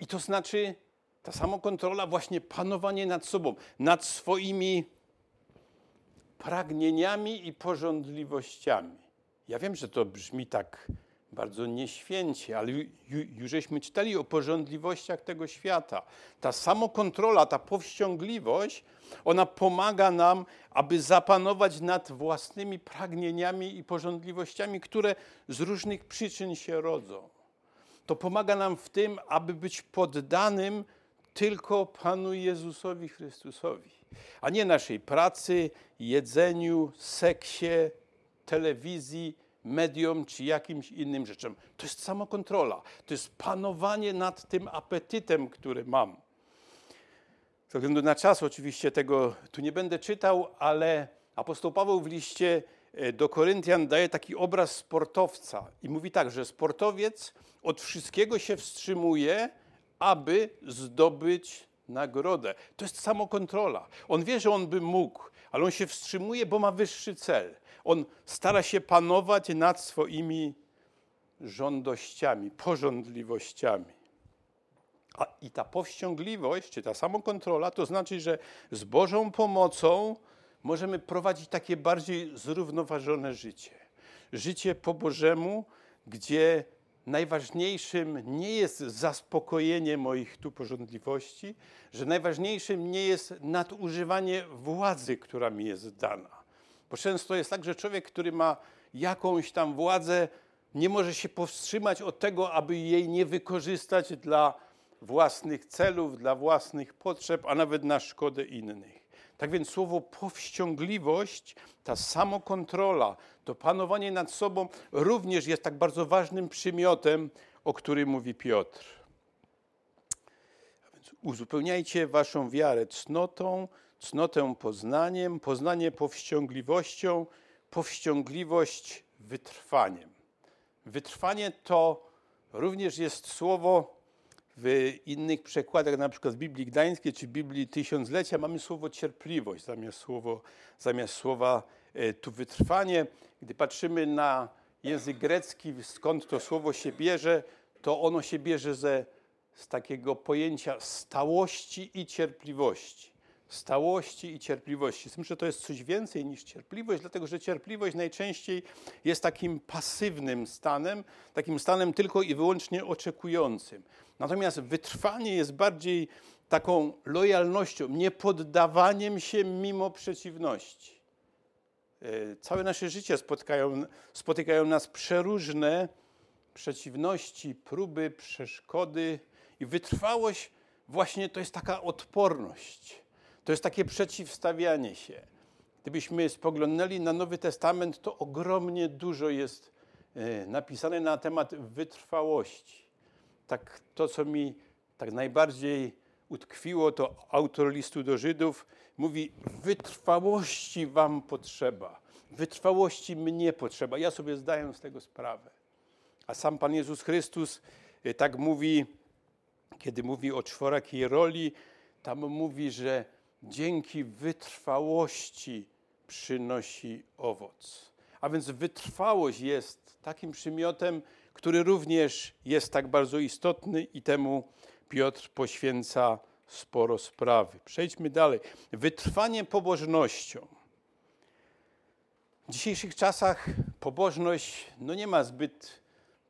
S1: I to znaczy ta samokontrola, właśnie panowanie nad sobą, nad swoimi pragnieniami i porządliwościami. Ja wiem, że to brzmi tak bardzo nieświęcie, ale już żeśmy czytali o porządliwościach tego świata. Ta samokontrola, ta powściągliwość, ona pomaga nam, aby zapanować nad własnymi pragnieniami i porządliwościami, które z różnych przyczyn się rodzą. To pomaga nam w tym, aby być poddanym tylko Panu Jezusowi Chrystusowi, a nie naszej pracy, jedzeniu, seksie, telewizji, mediom czy jakimś innym rzeczom. To jest samokontrola, to jest panowanie nad tym apetytem, który mam. Ze względu na czas oczywiście tego tu nie będę czytał, ale apostoł Paweł w liście e, do Koryntian daje taki obraz sportowca i mówi tak, że sportowiec od wszystkiego się wstrzymuje, aby zdobyć nagrodę. To jest samokontrola. On wie, że on by mógł, ale on się wstrzymuje, bo ma wyższy cel. On stara się panować nad swoimi żądościami, porządliwościami. A i ta powściągliwość, czy ta samokontrola, to znaczy, że z Bożą pomocą możemy prowadzić takie bardziej zrównoważone życie. Życie po Bożemu, gdzie najważniejszym nie jest zaspokojenie moich tu porządliwości, że najważniejszym nie jest nadużywanie władzy, która mi jest dana. Bo często jest tak, że człowiek, który ma jakąś tam władzę, nie może się powstrzymać od tego, aby jej nie wykorzystać dla własnych celów, dla własnych potrzeb, a nawet na szkodę innych. Tak więc słowo powściągliwość, ta samokontrola, to panowanie nad sobą również jest tak bardzo ważnym przymiotem, o którym mówi Piotr. A więc uzupełniajcie waszą wiarę cnotą, cnotę poznaniem, poznanie powściągliwością, powściągliwość wytrwaniem. Wytrwanie to również jest słowo w innych przekładach, na przykład w Biblii Gdańskiej czy Biblii Tysiąclecia, mamy słowo cierpliwość zamiast, słowo, zamiast słowa e, tu wytrwanie. Gdy patrzymy na język grecki, skąd to słowo się bierze, to ono się bierze ze, z takiego pojęcia stałości i cierpliwości stałości i cierpliwości. Z tym, że to jest coś więcej niż cierpliwość, dlatego że cierpliwość najczęściej jest takim pasywnym stanem, takim stanem tylko i wyłącznie oczekującym. Natomiast wytrwanie jest bardziej taką lojalnością, niepoddawaniem się mimo przeciwności. E, całe nasze życie spotkają, spotykają nas przeróżne przeciwności, próby, przeszkody i wytrwałość właśnie to jest taka odporność to jest takie przeciwstawianie się. Gdybyśmy spoglądali na Nowy Testament, to ogromnie dużo jest e, napisane na temat wytrwałości. Tak to, co mi tak najbardziej utkwiło, to autor listu do Żydów mówi: Wytrwałości wam potrzeba, wytrwałości mnie potrzeba. Ja sobie zdaję z tego sprawę. A sam Pan Jezus Chrystus e, tak mówi, kiedy mówi o czworakiej roli, tam mówi, że dzięki wytrwałości przynosi owoc. A więc wytrwałość jest takim przymiotem, który również jest tak bardzo istotny i temu Piotr poświęca sporo sprawy. Przejdźmy dalej. Wytrwanie pobożnością. W dzisiejszych czasach pobożność no nie ma zbyt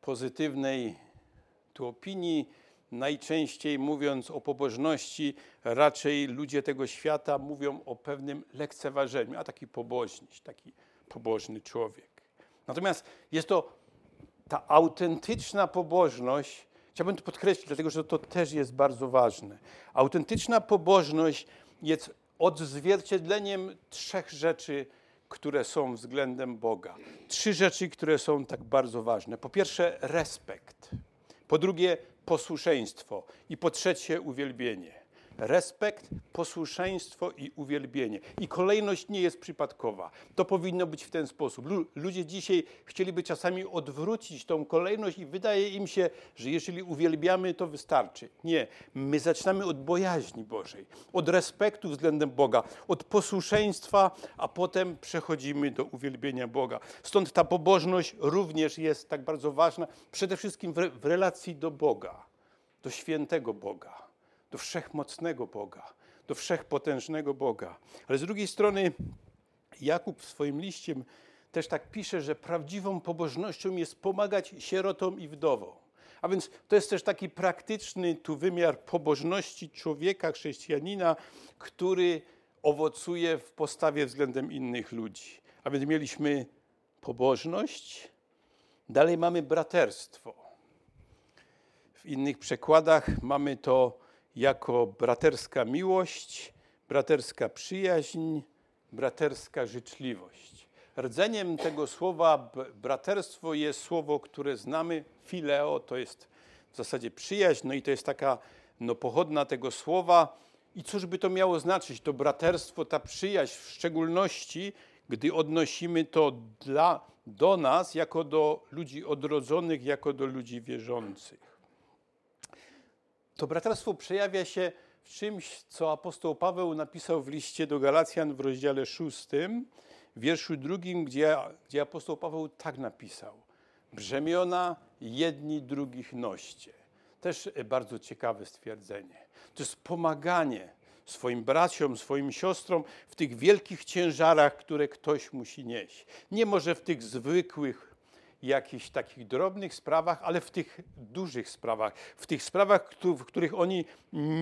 S1: pozytywnej tu opinii najczęściej mówiąc o pobożności, raczej ludzie tego świata mówią o pewnym lekceważeniu, a taki pobożny, taki pobożny człowiek. Natomiast jest to ta autentyczna pobożność, chciałbym to podkreślić, dlatego że to też jest bardzo ważne. Autentyczna pobożność jest odzwierciedleniem trzech rzeczy, które są względem Boga. Trzy rzeczy, które są tak bardzo ważne. Po pierwsze, respekt. Po drugie, posłuszeństwo i po trzecie uwielbienie. Respekt, posłuszeństwo i uwielbienie. I kolejność nie jest przypadkowa. To powinno być w ten sposób. Ludzie dzisiaj chcieliby czasami odwrócić tą kolejność i wydaje im się, że jeżeli uwielbiamy, to wystarczy. Nie. My zaczynamy od bojaźni Bożej, od respektu względem Boga, od posłuszeństwa, a potem przechodzimy do uwielbienia Boga. Stąd ta pobożność również jest tak bardzo ważna, przede wszystkim w, w relacji do Boga, do świętego Boga do wszechmocnego Boga, do wszechpotężnego Boga. Ale z drugiej strony Jakub w swoim liście też tak pisze, że prawdziwą pobożnością jest pomagać sierotom i wdowom. A więc to jest też taki praktyczny tu wymiar pobożności człowieka, chrześcijanina, który owocuje w postawie względem innych ludzi. A więc mieliśmy pobożność, dalej mamy braterstwo. W innych przekładach mamy to jako braterska miłość, braterska przyjaźń, braterska życzliwość. Rdzeniem tego słowa braterstwo jest słowo, które znamy, fileo, to jest w zasadzie przyjaźń, no i to jest taka no, pochodna tego słowa. I cóż by to miało znaczyć? To braterstwo, ta przyjaźń, w szczególności, gdy odnosimy to dla, do nas, jako do ludzi odrodzonych, jako do ludzi wierzących. To braterstwo przejawia się w czymś, co apostoł Paweł napisał w liście do Galacjan w rozdziale 6, w wierszu drugim, gdzie, gdzie apostoł Paweł tak napisał. Brzemiona jedni drugich noście. Też bardzo ciekawe stwierdzenie. To jest pomaganie swoim braciom, swoim siostrom w tych wielkich ciężarach, które ktoś musi nieść. Nie może w tych zwykłych jakichś takich drobnych sprawach, ale w tych dużych sprawach, w tych sprawach, w których oni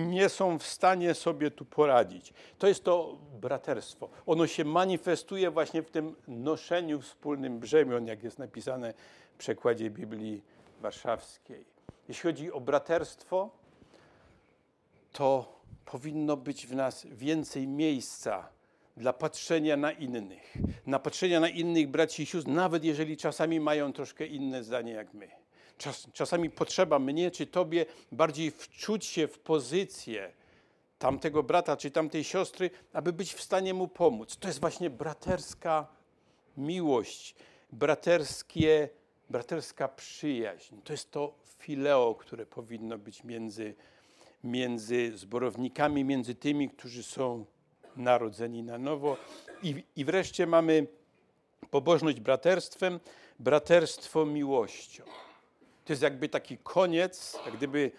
S1: nie są w stanie sobie tu poradzić. To jest to braterstwo. Ono się manifestuje właśnie w tym noszeniu wspólnym brzemion, jak jest napisane w przekładzie Biblii Warszawskiej. Jeśli chodzi o braterstwo, to powinno być w nas więcej miejsca dla patrzenia na innych, na patrzenia na innych braci i sióstr, nawet jeżeli czasami mają troszkę inne zdanie jak my. Czas, czasami potrzeba mnie czy tobie bardziej wczuć się w pozycję tamtego brata czy tamtej siostry, aby być w stanie mu pomóc. To jest właśnie braterska miłość, braterskie, braterska przyjaźń. To jest to fileo, które powinno być między, między zborownikami, między tymi, którzy są narodzeni na nowo. I, I wreszcie mamy pobożność braterstwem, braterstwo miłością. To jest jakby taki koniec, jak gdyby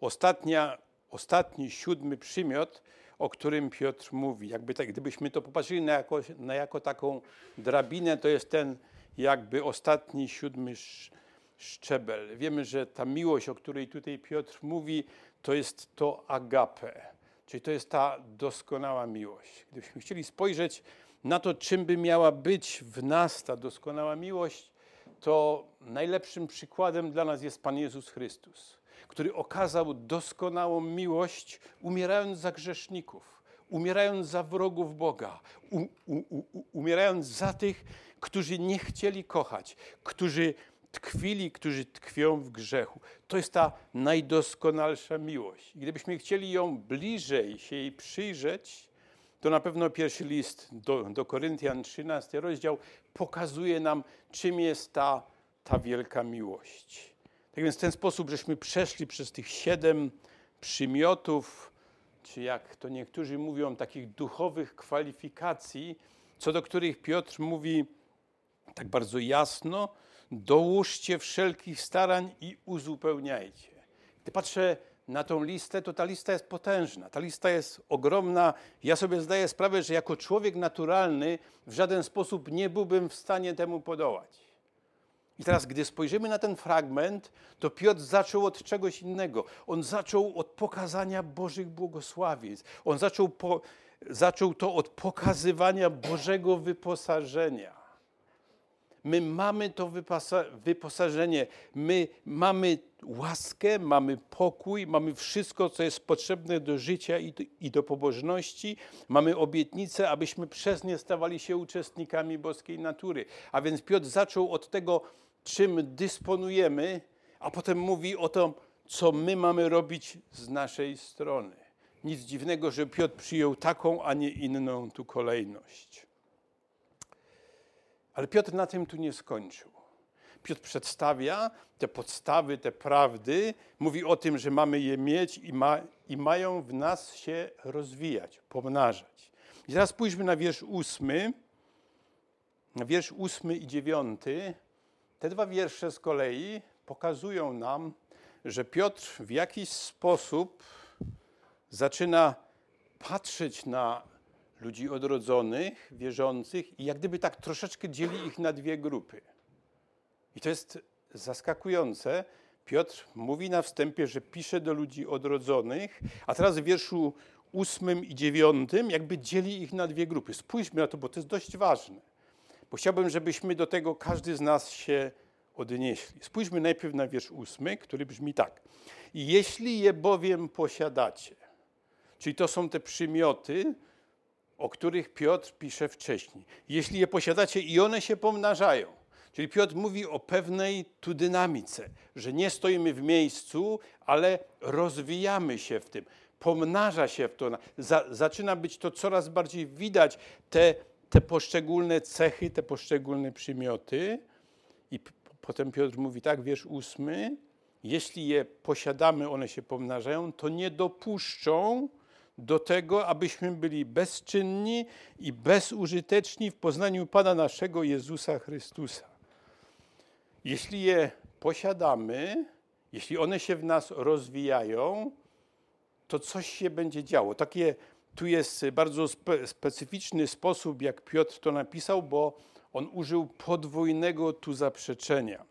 S1: ostatnia, ostatni, siódmy przymiot, o którym Piotr mówi. Jakby tak, gdybyśmy to popatrzyli na jako, na jako taką drabinę, to jest ten jakby ostatni, siódmy szczebel. Wiemy, że ta miłość, o której tutaj Piotr mówi, to jest to agape. Czyli to jest ta doskonała miłość. Gdybyśmy chcieli spojrzeć na to, czym by miała być w nas ta doskonała miłość, to najlepszym przykładem dla nas jest Pan Jezus Chrystus, który okazał doskonałą miłość, umierając za grzeszników, umierając za wrogów Boga, u, u, u, umierając za tych, którzy nie chcieli kochać, którzy tkwili, którzy tkwią w grzechu. To jest ta najdoskonalsza miłość. Gdybyśmy chcieli ją bliżej się jej przyjrzeć, to na pewno pierwszy list do, do Koryntian, 13 rozdział, pokazuje nam, czym jest ta, ta wielka miłość. Tak więc w ten sposób, żeśmy przeszli przez tych siedem przymiotów, czy jak to niektórzy mówią, takich duchowych kwalifikacji, co do których Piotr mówi tak bardzo jasno, dołóżcie wszelkich starań i uzupełniajcie. Gdy patrzę na tą listę, to ta lista jest potężna, ta lista jest ogromna. Ja sobie zdaję sprawę, że jako człowiek naturalny w żaden sposób nie byłbym w stanie temu podołać. I teraz, gdy spojrzymy na ten fragment, to Piotr zaczął od czegoś innego. On zaczął od pokazania Bożych błogosławieństw. On zaczął, po, zaczął to od pokazywania Bożego wyposażenia. My mamy to wyposażenie, my mamy łaskę, mamy pokój, mamy wszystko, co jest potrzebne do życia i do, i do pobożności. Mamy obietnicę, abyśmy przez nie stawali się uczestnikami boskiej natury. A więc Piotr zaczął od tego, czym dysponujemy, a potem mówi o tym, co my mamy robić z naszej strony. Nic dziwnego, że Piotr przyjął taką, a nie inną tu kolejność. Ale Piotr na tym tu nie skończył. Piotr przedstawia te podstawy, te prawdy, mówi o tym, że mamy je mieć i, ma, i mają w nas się rozwijać, pomnażać. I teraz spójrzmy na wiersz ósmy, na wiersz ósmy i dziewiąty. Te dwa wiersze z kolei pokazują nam, że Piotr w jakiś sposób zaczyna patrzeć na ludzi odrodzonych, wierzących i jak gdyby tak troszeczkę dzieli ich na dwie grupy. I to jest zaskakujące. Piotr mówi na wstępie, że pisze do ludzi odrodzonych, a teraz w wierszu ósmym i dziewiątym jakby dzieli ich na dwie grupy. Spójrzmy na to, bo to jest dość ważne. Bo chciałbym, żebyśmy do tego każdy z nas się odnieśli. Spójrzmy najpierw na wiersz ósmy, który brzmi tak. Jeśli je bowiem posiadacie, czyli to są te przymioty, o których Piotr pisze wcześniej. Jeśli je posiadacie i one się pomnażają. Czyli Piotr mówi o pewnej tu dynamice, że nie stoimy w miejscu, ale rozwijamy się w tym. Pomnaża się w to. Za, zaczyna być to coraz bardziej widać, te, te poszczególne cechy, te poszczególne przymioty. I potem Piotr mówi tak, wiersz ósmy, jeśli je posiadamy, one się pomnażają, to nie dopuszczą do tego, abyśmy byli bezczynni i bezużyteczni w poznaniu Pana naszego Jezusa Chrystusa. Jeśli je posiadamy, jeśli one się w nas rozwijają, to coś się będzie działo. Takie, tu jest bardzo spe, specyficzny sposób, jak Piotr to napisał, bo on użył podwójnego tu zaprzeczenia.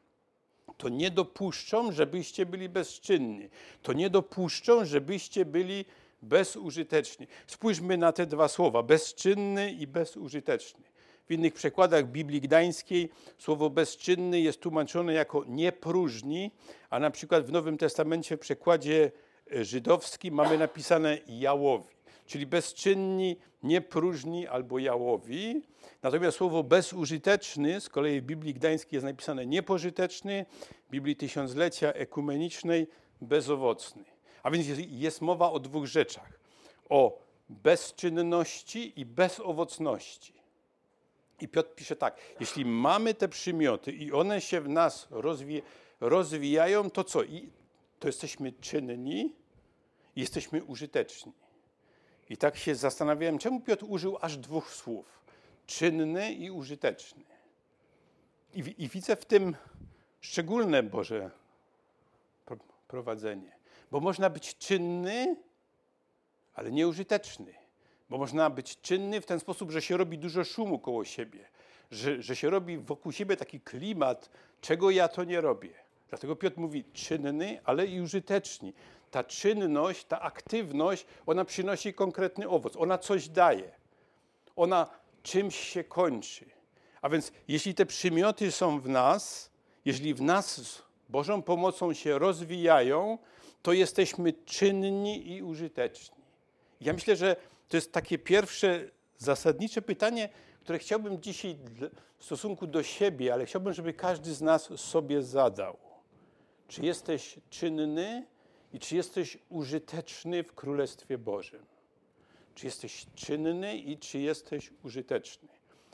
S1: To nie dopuszczą, żebyście byli bezczynni. To nie dopuszczą, żebyście byli bezużyteczni. Spójrzmy na te dwa słowa: bezczynny i bezużyteczny. W innych przekładach Biblii Gdańskiej słowo bezczynny jest tłumaczone jako niepróżni, a na przykład w Nowym Testamencie w przekładzie e, żydowskim mamy napisane jałowi, czyli bezczynni, niepróżni albo jałowi. Natomiast słowo bezużyteczny z kolei w Biblii Gdańskiej jest napisane niepożyteczny, w Biblii Tysiąclecia Ekumenicznej bezowocny. A więc jest, jest mowa o dwóch rzeczach. O bezczynności i bezowocności. I Piotr pisze tak, jeśli mamy te przymioty i one się w nas rozwi rozwijają, to co? I to jesteśmy czynni jesteśmy użyteczni. I tak się zastanawiałem, czemu Piotr użył aż dwóch słów. Czynny i użyteczny. I, i widzę w tym szczególne Boże prowadzenie. Bo można być czynny, ale nieużyteczny. Bo można być czynny w ten sposób, że się robi dużo szumu koło siebie, że, że się robi wokół siebie taki klimat, czego ja to nie robię. Dlatego Piotr mówi czynny, ale i użyteczny. Ta czynność, ta aktywność, ona przynosi konkretny owoc, ona coś daje. Ona czymś się kończy. A więc jeśli te przymioty są w nas, jeśli w nas z Bożą pomocą się rozwijają, to jesteśmy czynni i użyteczni. Ja myślę, że to jest takie pierwsze zasadnicze pytanie, które chciałbym dzisiaj w stosunku do siebie, ale chciałbym, żeby każdy z nas sobie zadał. Czy jesteś czynny i czy jesteś użyteczny w Królestwie Bożym? Czy jesteś czynny i czy jesteś użyteczny?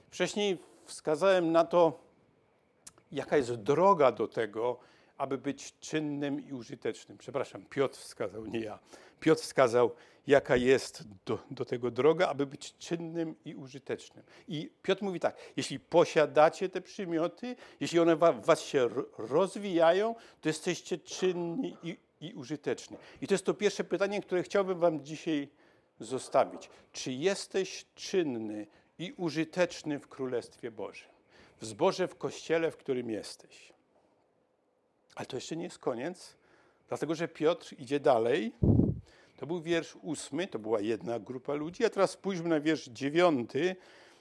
S1: Wcześniej wskazałem na to, jaka jest droga do tego, aby być czynnym i użytecznym. Przepraszam, Piotr wskazał, nie ja. Piotr wskazał, jaka jest do, do tego droga, aby być czynnym i użytecznym. I Piotr mówi tak, jeśli posiadacie te przymioty, jeśli one w was się rozwijają, to jesteście czynni i, i użyteczni. I to jest to pierwsze pytanie, które chciałbym wam dzisiaj zostawić. Czy jesteś czynny i użyteczny w Królestwie Bożym? W zborze, w kościele, w którym jesteś. Ale to jeszcze nie jest koniec, dlatego że Piotr idzie dalej. To był wiersz ósmy, to była jedna grupa ludzi, a teraz spójrzmy na wiersz dziewiąty,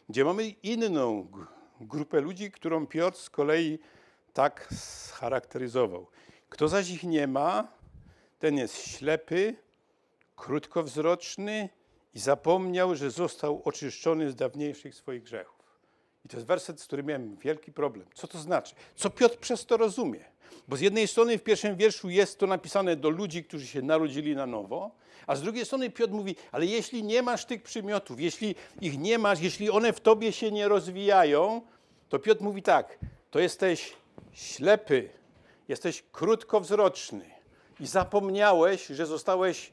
S1: gdzie mamy inną grupę ludzi, którą Piotr z kolei tak scharakteryzował. Kto zaś ich nie ma, ten jest ślepy, krótkowzroczny i zapomniał, że został oczyszczony z dawniejszych swoich grzechów. I to jest werset, z którym miałem wielki problem. Co to znaczy? Co Piotr przez to rozumie? Bo z jednej strony w pierwszym wierszu jest to napisane do ludzi, którzy się narodzili na nowo, a z drugiej strony Piotr mówi, ale jeśli nie masz tych przymiotów, jeśli ich nie masz, jeśli one w tobie się nie rozwijają, to Piotr mówi tak, to jesteś ślepy, jesteś krótkowzroczny i zapomniałeś, że zostałeś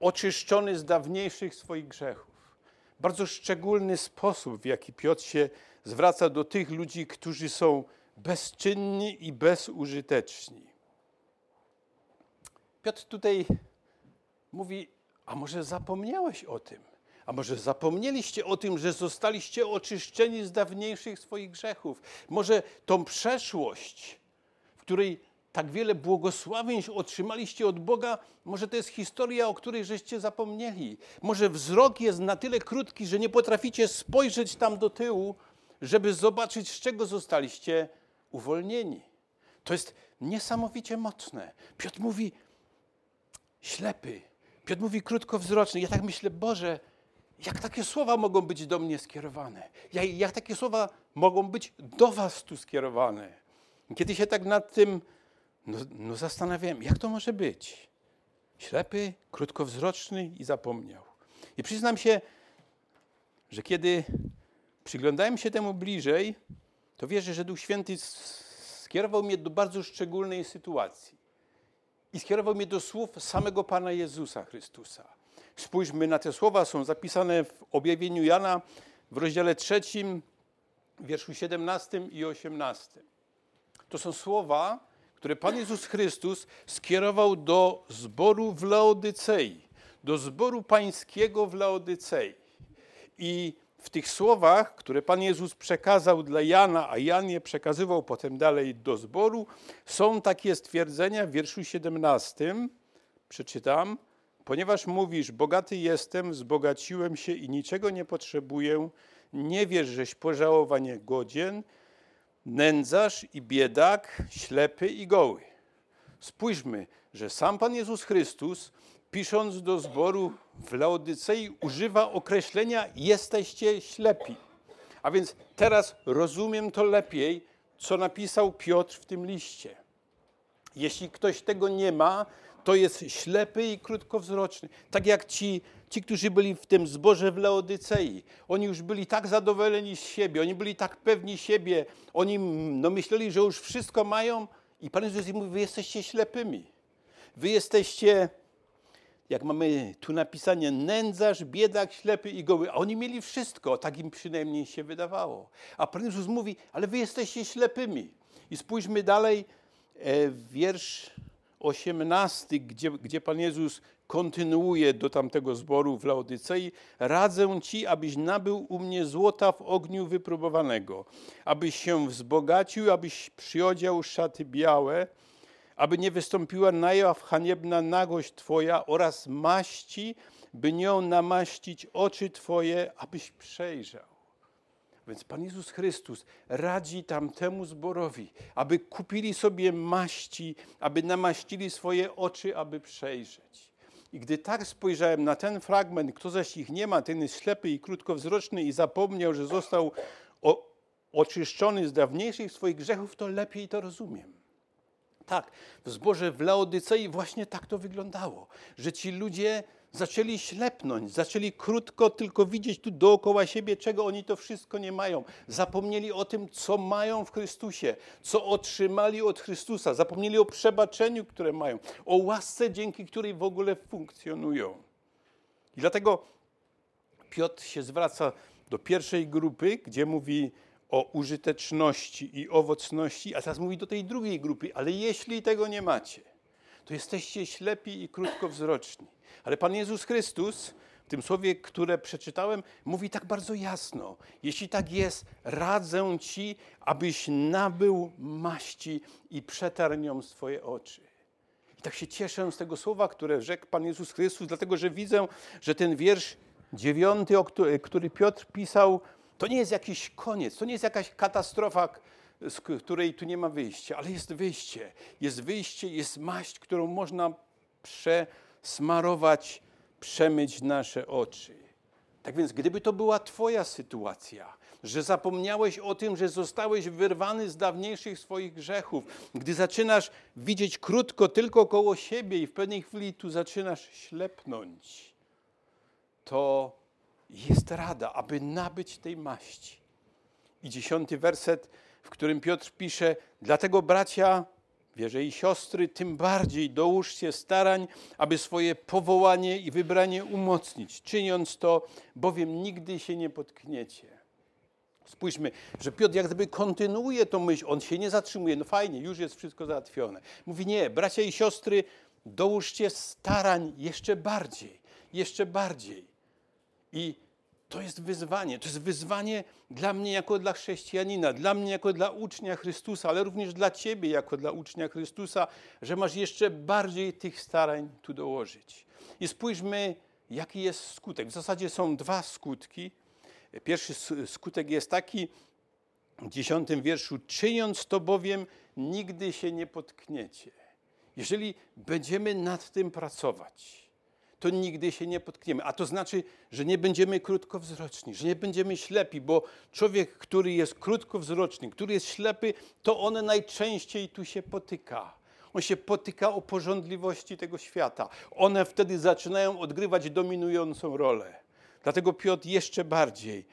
S1: oczyszczony z dawniejszych swoich grzechów. Bardzo szczególny sposób, w jaki Piotr się zwraca do tych ludzi, którzy są bezczynni i bezużyteczni. Piotr tutaj mówi: A może zapomniałeś o tym? A może zapomnieliście o tym, że zostaliście oczyszczeni z dawniejszych swoich grzechów? Może tą przeszłość, w której tak wiele błogosławieństw otrzymaliście od Boga, może to jest historia, o której żeście zapomnieli. Może wzrok jest na tyle krótki, że nie potraficie spojrzeć tam do tyłu, żeby zobaczyć, z czego zostaliście uwolnieni. To jest niesamowicie mocne. Piotr mówi ślepy, Piotr mówi krótkowzroczny. Ja tak myślę, Boże, jak takie słowa mogą być do mnie skierowane? Jak, jak takie słowa mogą być do was tu skierowane? Kiedy się tak nad tym no, no zastanawiałem, jak to może być? Ślepy, krótkowzroczny i zapomniał. I przyznam się, że kiedy przyglądałem się temu bliżej, to wierzę, że Duch Święty skierował mnie do bardzo szczególnej sytuacji. I skierował mnie do słów samego Pana Jezusa Chrystusa. Spójrzmy na te słowa, są zapisane w objawieniu Jana w rozdziale trzecim, wierszu 17 i 18. To są słowa, które Pan Jezus Chrystus skierował do zboru w Laodycei, do zboru pańskiego w Laodycei. I w tych słowach, które Pan Jezus przekazał dla Jana, a Jan je przekazywał potem dalej do zboru, są takie stwierdzenia w wierszu 17. Przeczytam. Ponieważ mówisz, bogaty jestem, wzbogaciłem się i niczego nie potrzebuję, nie wiesz, żeś pożałowanie godzien, nędzarz i biedak, ślepy i goły. Spójrzmy, że sam Pan Jezus Chrystus, pisząc do zboru w Laodycei, używa określenia jesteście ślepi. A więc teraz rozumiem to lepiej, co napisał Piotr w tym liście. Jeśli ktoś tego nie ma, to jest ślepy i krótkowzroczny. Tak jak ci, ci, którzy byli w tym zborze w Laodycei. Oni już byli tak zadowoleni z siebie, oni byli tak pewni siebie, oni no, myśleli, że już wszystko mają i Pan Jezus im mówi, wy jesteście ślepymi. Wy jesteście, jak mamy tu napisanie, nędzarz, biedak, ślepy i goły. A oni mieli wszystko, tak im przynajmniej się wydawało. A Pan Jezus mówi, ale wy jesteście ślepymi. I spójrzmy dalej, e, wiersz 18, gdzie, gdzie Pan Jezus kontynuuje do tamtego zboru w Laodycei, radzę Ci, abyś nabył u mnie złota w ogniu wypróbowanego, abyś się wzbogacił, abyś przyodział szaty białe, aby nie wystąpiła na jaw haniebna nagość Twoja oraz maści, by nią namaścić oczy Twoje, abyś przejrzał. Więc Pan Jezus Chrystus radzi tamtemu zborowi, aby kupili sobie maści, aby namaścili swoje oczy, aby przejrzeć. I gdy tak spojrzałem na ten fragment, kto zaś ich nie ma, ten jest ślepy i krótkowzroczny i zapomniał, że został o, oczyszczony z dawniejszych swoich grzechów, to lepiej to rozumiem. Tak, w zborze w Laodycei właśnie tak to wyglądało, że ci ludzie zaczęli ślepnąć, zaczęli krótko tylko widzieć tu dookoła siebie, czego oni to wszystko nie mają. Zapomnieli o tym, co mają w Chrystusie, co otrzymali od Chrystusa, zapomnieli o przebaczeniu, które mają, o łasce, dzięki której w ogóle funkcjonują. I dlatego Piotr się zwraca do pierwszej grupy, gdzie mówi o użyteczności i owocności, a teraz mówi do tej drugiej grupy, ale jeśli tego nie macie, to jesteście ślepi i krótkowzroczni. Ale Pan Jezus Chrystus w tym słowie, które przeczytałem, mówi tak bardzo jasno. Jeśli tak jest, radzę Ci, abyś nabył maści i przetarł nią swoje oczy. I tak się cieszę z tego słowa, które rzekł Pan Jezus Chrystus, dlatego że widzę, że ten wiersz dziewiąty, który Piotr pisał, to nie jest jakiś koniec, to nie jest jakaś katastrofa, z której tu nie ma wyjścia, ale jest wyjście. Jest wyjście, jest maść, którą można przesmarować, przemyć nasze oczy. Tak więc, gdyby to była Twoja sytuacja, że zapomniałeś o tym, że zostałeś wyrwany z dawniejszych swoich grzechów, gdy zaczynasz widzieć krótko tylko koło siebie i w pewnej chwili tu zaczynasz ślepnąć, to jest rada, aby nabyć tej maści. I dziesiąty werset w którym Piotr pisze: Dlatego, bracia, wierzę i siostry, tym bardziej dołóżcie starań, aby swoje powołanie i wybranie umocnić, czyniąc to, bowiem nigdy się nie potkniecie. Spójrzmy, że Piotr jak gdyby kontynuuje tą myśl, on się nie zatrzymuje, no fajnie, już jest wszystko załatwione. Mówi, nie, bracia i siostry, dołóżcie starań jeszcze bardziej, jeszcze bardziej. I to jest wyzwanie. To jest wyzwanie dla mnie jako dla chrześcijanina, dla mnie jako dla ucznia Chrystusa, ale również dla Ciebie jako dla ucznia Chrystusa, że masz jeszcze bardziej tych starań tu dołożyć. I spójrzmy, jaki jest skutek. W zasadzie są dwa skutki. Pierwszy skutek jest taki, w dziesiątym wierszu, czyniąc to bowiem nigdy się nie potkniecie. Jeżeli będziemy nad tym pracować, to nigdy się nie potkniemy. A to znaczy, że nie będziemy krótkowzroczni, że nie będziemy ślepi, bo człowiek, który jest krótkowzroczny, który jest ślepy, to on najczęściej tu się potyka. On się potyka o porządliwości tego świata. One wtedy zaczynają odgrywać dominującą rolę. Dlatego Piotr jeszcze bardziej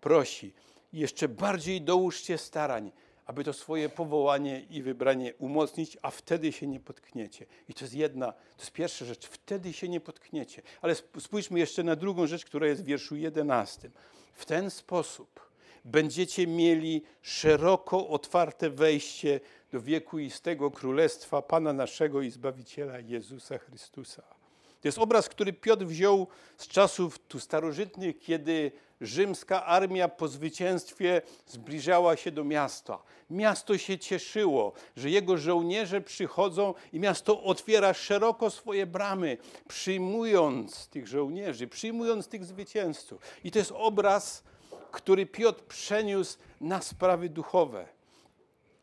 S1: prosi, jeszcze bardziej dołóżcie starań, aby to swoje powołanie i wybranie umocnić, a wtedy się nie potkniecie. I to jest jedna, to jest pierwsza rzecz, wtedy się nie potkniecie. Ale spójrzmy jeszcze na drugą rzecz, która jest w wierszu 11. W ten sposób będziecie mieli szeroko otwarte wejście do wiekuistego królestwa Pana naszego i Zbawiciela Jezusa Chrystusa. To jest obraz, który Piotr wziął z czasów tu starożytnych, kiedy rzymska armia po zwycięstwie zbliżała się do miasta. Miasto się cieszyło, że jego żołnierze przychodzą i miasto otwiera szeroko swoje bramy, przyjmując tych żołnierzy, przyjmując tych zwycięzców. I to jest obraz, który Piotr przeniósł na sprawy duchowe.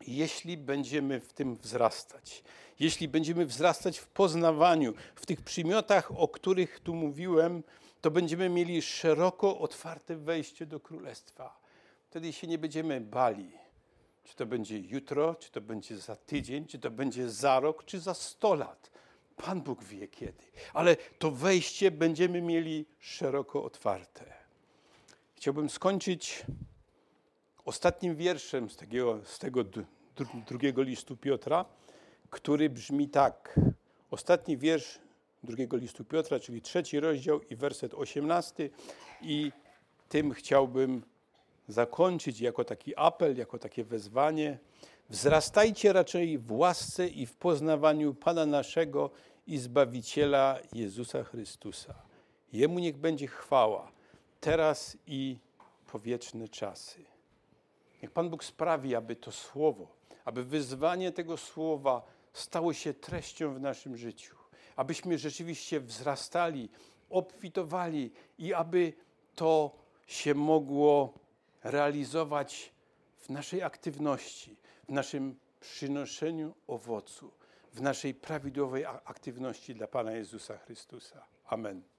S1: Jeśli będziemy w tym wzrastać, jeśli będziemy wzrastać w poznawaniu, w tych przymiotach, o których tu mówiłem, to będziemy mieli szeroko otwarte wejście do Królestwa. Wtedy się nie będziemy bali, czy to będzie jutro, czy to będzie za tydzień, czy to będzie za rok, czy za sto lat. Pan Bóg wie kiedy, ale to wejście będziemy mieli szeroko otwarte. Chciałbym skończyć ostatnim wierszem z z tego drugiego listu Piotra, który brzmi tak. Ostatni wiersz drugiego listu Piotra, czyli trzeci rozdział i werset osiemnasty. I tym chciałbym zakończyć jako taki apel, jako takie wezwanie. Wzrastajcie raczej w łasce i w poznawaniu Pana naszego i Zbawiciela Jezusa Chrystusa. Jemu niech będzie chwała, teraz i po wieczne czasy. Niech Pan Bóg sprawi, aby to słowo, aby wyzwanie tego słowa stało się treścią w naszym życiu, abyśmy rzeczywiście wzrastali, obfitowali i aby to się mogło realizować w naszej aktywności, w naszym przynoszeniu owocu, w naszej prawidłowej aktywności dla Pana Jezusa Chrystusa. Amen.